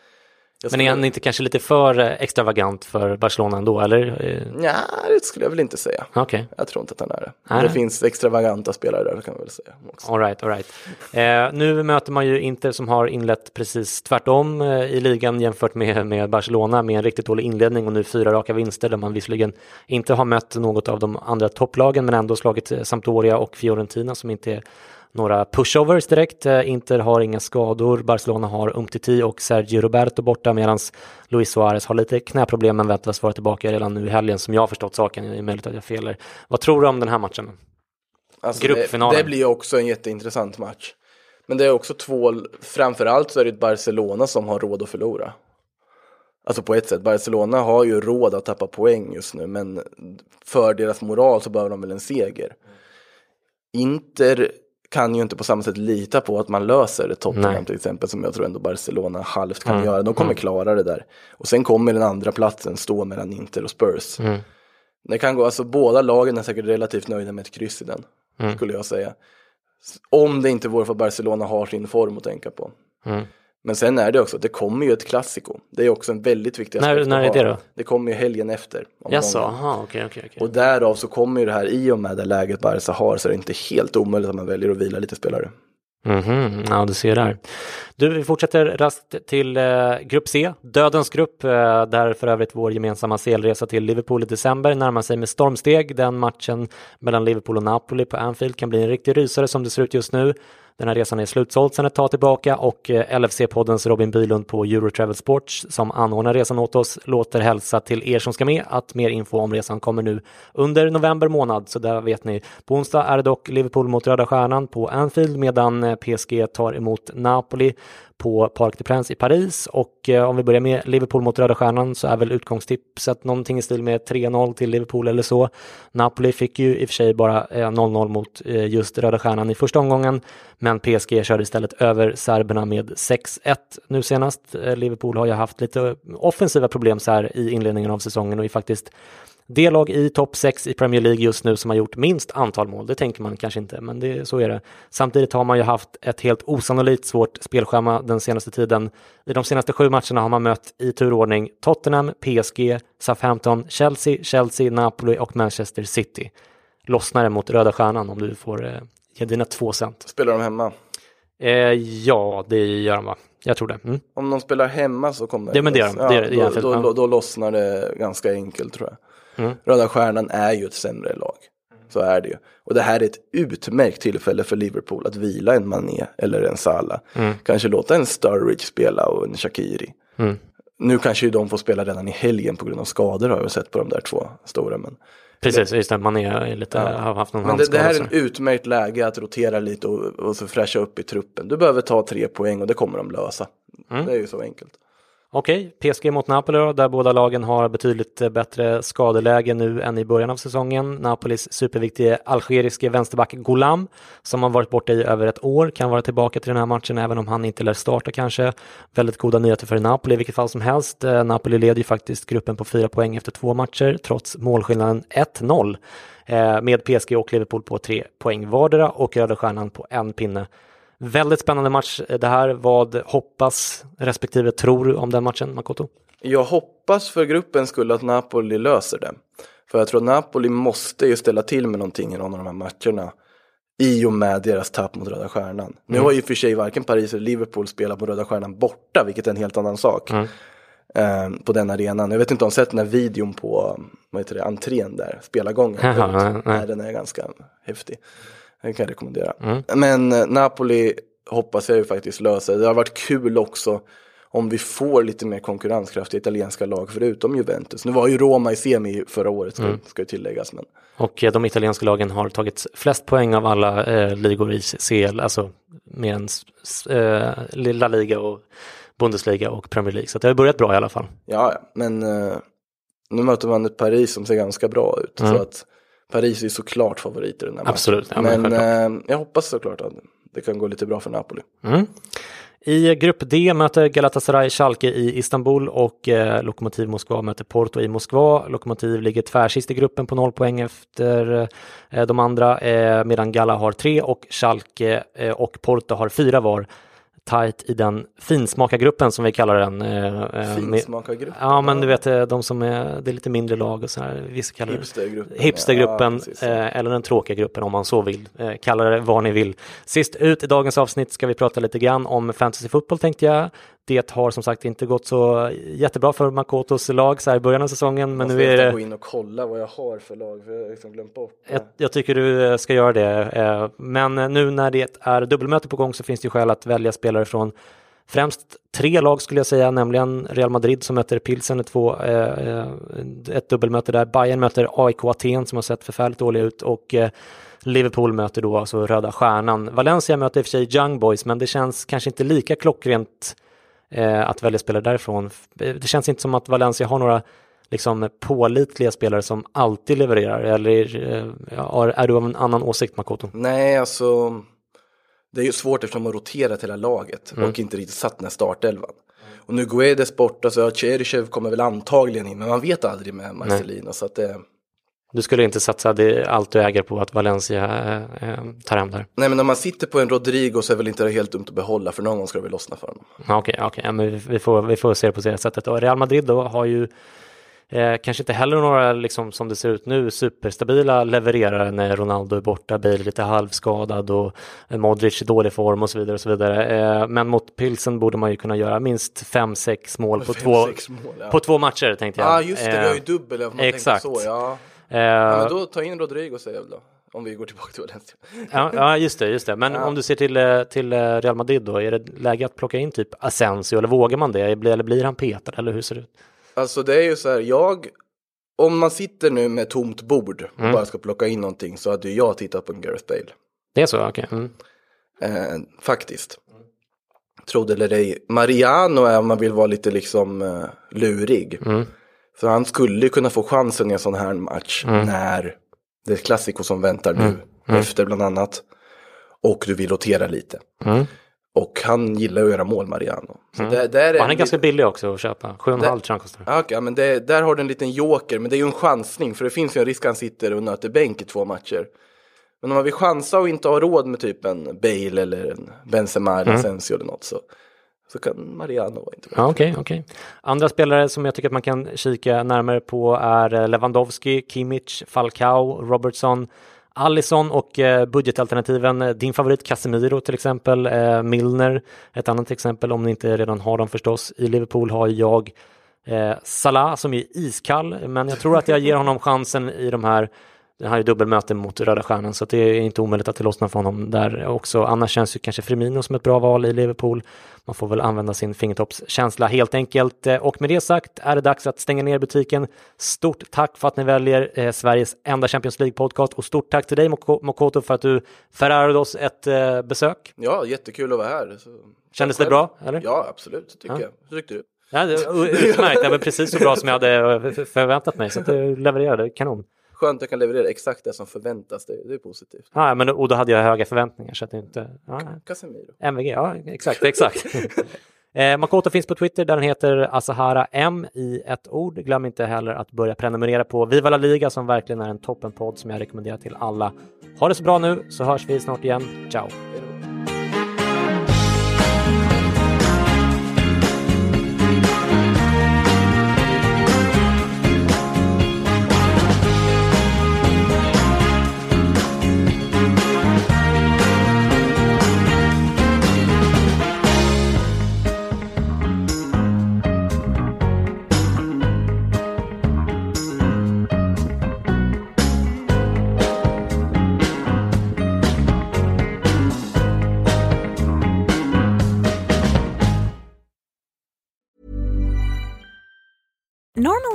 Men är han inte kanske lite för eh, extravagant för Barcelona ändå, eller? Ja, det skulle jag väl inte säga. Okay. Jag tror inte att han är det. Men det finns extravaganta spelare där, kan man väl säga. Också. All right, all right. Eh, nu möter man ju Inter som har inlett precis tvärtom eh, i ligan jämfört med, med Barcelona med en riktigt dålig inledning och nu fyra raka vinster där man visserligen inte har mött något av de andra topplagen men ändå slagit eh, Sampdoria och Fiorentina som inte är några pushovers direkt. Eh, Inter har inga skador, Barcelona har Umtiti och Sergio Roberto borta medan Luis Suarez har lite knäproblem men väntas vara tillbaka redan nu i helgen som jag har förstått saken. Det är möjligt att jag felar. Vad tror du om den här matchen? Alltså Gruppfinalen. Det, det blir också en jätteintressant match. Men det är också två, framförallt så är det ett Barcelona som har råd att förlora. Alltså på ett sätt, Barcelona har ju råd att tappa poäng just nu men för deras moral så behöver de väl en seger. Inter kan ju inte på samma sätt lita på att man löser Tottenham till exempel som jag tror ändå Barcelona halvt kan mm. göra. De kommer mm. klara det där. Och sen kommer den andra platsen stå mellan Inter och Spurs. Mm. Det kan gå, alltså båda lagen är säkert relativt nöjda med ett kryss i den, mm. skulle jag säga. Om det inte vore för att Barcelona har sin form att tänka på. Men sen är det också, det kommer ju ett klassiko. Det är också en väldigt viktig aspekt. När, när är det då? Det kommer ju helgen efter. Jaså, aha, okej, okej, okej. Och därav så kommer ju det här, i och med det läget Barca har, så är det inte helt omöjligt att man väljer att vila lite spelare. Mm -hmm. Ja, du ser där. Du, vi fortsätter raskt till eh, Grupp C, Dödens grupp, eh, där för övrigt vår gemensamma CL-resa till Liverpool i december närmar sig med stormsteg. Den matchen mellan Liverpool och Napoli på Anfield kan bli en riktig rysare som det ser ut just nu. Den här resan är slutsåld sedan ett tag tillbaka och eh, LFC-poddens Robin Bylund på Eurotravel Sports som anordnar resan åt oss låter hälsa till er som ska med att mer info om resan kommer nu under november månad. Så där vet ni. På onsdag är det dock Liverpool mot Röda Stjärnan på Anfield medan eh, PSG tar emot Napoli på Parc des Princes i Paris och eh, om vi börjar med Liverpool mot Röda Stjärnan så är väl utgångstipset någonting i stil med 3-0 till Liverpool eller så. Napoli fick ju i och för sig bara eh, 0-0 mot eh, just Röda Stjärnan i första omgången men PSG körde istället över serberna med 6-1 nu senast. Liverpool har ju haft lite offensiva problem så här i inledningen av säsongen och är faktiskt det lag i topp 6 i Premier League just nu som har gjort minst antal mål. Det tänker man kanske inte, men det, så är det. Samtidigt har man ju haft ett helt osannolikt svårt spelschema den senaste tiden. I de senaste sju matcherna har man mött i turordning Tottenham, PSG, Southampton, Chelsea, Chelsea, Napoli och Manchester City. Lossnar det mot Röda Stjärnan om du får eh, ge dina två cent. Spelar de hemma? Eh, ja, det gör de va? Jag tror det. Mm. Om de spelar hemma så kommer det. Ja, men det gör de. Ja, det, då, då, då, lossnar det ganska enkelt tror jag. Mm. Röda Stjärnan är ju ett sämre lag. Så är det ju. Och det här är ett utmärkt tillfälle för Liverpool att vila en Mané eller en Salah. Mm. Kanske låta en Sturridge spela och en Shakiri. Mm. Nu kanske ju de får spela redan i helgen på grund av skador har jag sett på de där två stora. Men Precis, just det, man är lite, ja. har haft någon Men det, det här är en utmärkt läge att rotera lite och, och så fräscha upp i truppen. Du behöver ta tre poäng och det kommer de lösa. Mm. Det är ju så enkelt. Okej, PSG mot Napoli då, där båda lagen har betydligt bättre skadeläge nu än i början av säsongen. Napolis superviktige algeriske vänsterback Golam, som har varit borta i över ett år, kan vara tillbaka till den här matchen även om han inte lär starta kanske. Väldigt goda nyheter för Napoli i vilket fall som helst. Eh, Napoli leder ju faktiskt gruppen på fyra poäng efter två matcher, trots målskillnaden 1-0 eh, med PSG och Liverpool på tre poäng vardera och Röda Stjärnan på en pinne. Väldigt spännande match det här. Vad hoppas respektive tror du om den matchen, Makoto? Jag hoppas för gruppen skulle att Napoli löser det. För jag tror att Napoli måste ju ställa till med någonting i någon av de här matcherna. I och med deras tapp mot Röda Stjärnan. Mm. Nu har ju för sig varken Paris eller Liverpool spelat på Röda Stjärnan borta, vilket är en helt annan sak. Mm. Eh, på den arenan. Jag vet inte om du sett den här videon på vad heter det, entrén där, spelargången. <laughs> Nej. Den är ganska häftig. Den kan jag rekommendera. Mm. Men eh, Napoli hoppas jag ju faktiskt lösa. Det har varit kul också om vi får lite mer konkurrenskraftiga italienska lag förutom Juventus. Nu var ju Roma i semi förra året ska, mm. ska ju tilläggas. Men... Och eh, de italienska lagen har tagit flest poäng av alla eh, ligor i CL, alltså mer än eh, La Liga och Bundesliga och Premier League. Så det har börjat bra i alla fall. Ja, men eh, nu möter man ett Paris som ser ganska bra ut. Mm. Så att Paris är såklart favorit i den här Absolut, matchen. Ja, men, men eh, jag hoppas såklart att det kan gå lite bra för Napoli. Mm. I grupp D möter Galatasaray Schalke i Istanbul och eh, Lokomotiv Moskva möter Porto i Moskva. Lokomotiv ligger tvärsist i gruppen på noll poäng efter eh, de andra eh, medan Gala har tre och Schalke eh, och Porto har fyra var tight i den finsmakargruppen som vi kallar den. Eh, eh, finsmakargruppen? Ja, men du vet eh, de som är, det är lite mindre lag och så här. Vissa kallar hipstergruppen. hipstergruppen ja, eller den tråkiga gruppen om man så vill. Kalla det vad ni vill. Sist ut i dagens avsnitt ska vi prata lite grann om fantasy fotboll tänkte jag. Det har som sagt inte gått så jättebra för Makotos lag så här i början av säsongen. Men nu är det... gå in och kolla vad jag har för lag, för jag har liksom glömt bort jag, jag, tycker du ska göra det. Men nu när det är dubbelmöte på gång så finns det skäl att välja spelare från främst tre lag skulle jag säga, nämligen Real Madrid som möter Pilsen, två, eh, ett dubbelmöte där. Bayern möter AIK Aten som har sett förfärligt dåliga ut och eh, Liverpool möter då alltså Röda Stjärnan. Valencia möter i och för sig Young Boys, men det känns kanske inte lika klockrent eh, att välja spelare därifrån. Det känns inte som att Valencia har några liksom pålitliga spelare som alltid levererar, eller eh, är du av en annan åsikt Makoto? Nej, alltså det är ju svårt eftersom de har roterat hela laget mm. och inte riktigt satt den här startelvan. Och nu Guedes borta så Cheryshev kommer väl antagligen in, men man vet aldrig med Marcelino. Så att det... Du skulle inte satsa det, allt du äger på att Valencia äh, äh, tar hem där? Nej, men om man sitter på en Rodrigo så är det väl inte helt dumt att behålla, för någon gång ska det väl lossna för honom. Okej, okay, okay. ja, men vi, får, vi får se det på det sättet. Och Real Madrid då har ju Eh, kanske inte heller några, liksom, som det ser ut nu, superstabila levererare när Ronaldo är borta, Bale lite halvskadad och Modric i dålig form och så vidare. Och så vidare. Eh, men mot Pilsen borde man ju kunna göra minst 5-6 mål, på, fem, två, mål ja. på två matcher tänkte jag. Ja, ah, just det, eh, vi har ju dubbel, man exakt. så. Ja. Eh, ja, men då ta in Rodrigo säger jag då. Om vi går tillbaka till Valencia. ja, ja, just det, just det. Men ja. om du ser till, eh, till eh, Real Madrid då, är det läge att plocka in typ Asensio eller vågar man det? Eller blir han petad eller hur ser det ut? Alltså det är ju så här, jag, om man sitter nu med tomt bord och mm. bara ska plocka in någonting så hade jag tittat på en Gareth Bale. Det är så, okej. Okay. Mm. Eh, faktiskt. Trodde eller ej. Mariano är om man vill vara lite liksom eh, lurig. Mm. För han skulle kunna få chansen i en sån här match mm. när det är klassiko som väntar nu. Mm. Mm. Efter bland annat. Och du vill rotera lite. Och han gillar att göra mål, Mariano. Mm. Där, där är han är ganska billig också att köpa. 7,5 tror jag kostar. Okay, men det, där har du en liten joker. Men det är ju en chansning. För det finns ju en risk att han sitter och nöter bänk i två matcher. Men om man vill chansa och inte ha råd med typ en Bale eller en Benzema eller mm. Asensio eller något så, så kan Mariano vara intressant. ja, okay, okay. Andra spelare som jag tycker att man kan kika närmare på är eh, Lewandowski, Kimmich, Falcao, Robertson. Allison och eh, budgetalternativen, din favorit Casemiro till exempel, eh, Milner, ett annat exempel om ni inte redan har dem förstås. I Liverpool har jag Salah som är iskall, men jag tror att jag ger honom chansen i de här det här är dubbelmöte mot Röda Stjärnan så det är inte omöjligt att det lossnar för honom där också. Annars känns ju kanske Firmino som ett bra val i Liverpool. Man får väl använda sin fingertoppskänsla helt enkelt. Och med det sagt är det dags att stänga ner butiken. Stort tack för att ni väljer eh, Sveriges enda Champions League-podcast och stort tack till dig Mokoto för att du förärade oss ett eh, besök. Ja, jättekul att vara här. Så... Kändes det bra? Eller? Ja, absolut, tycker ja. jag. Hur tyckte du? Ja, utmärkt, det var precis så bra som jag hade förväntat mig, så att du levererade kanon skönt att jag kan leverera exakt det som förväntas. Det, det är positivt. Ja, men, och då hade jag höga förväntningar. Så att det inte, ja. Casemiro. MVG, ja exakt. exakt. <laughs> eh, Makoto finns på Twitter där den heter Asahara M i ett ord. Glöm inte heller att börja prenumerera på Viva La Liga som verkligen är en toppenpodd som jag rekommenderar till alla. Ha det så bra nu så hörs vi snart igen. Ciao!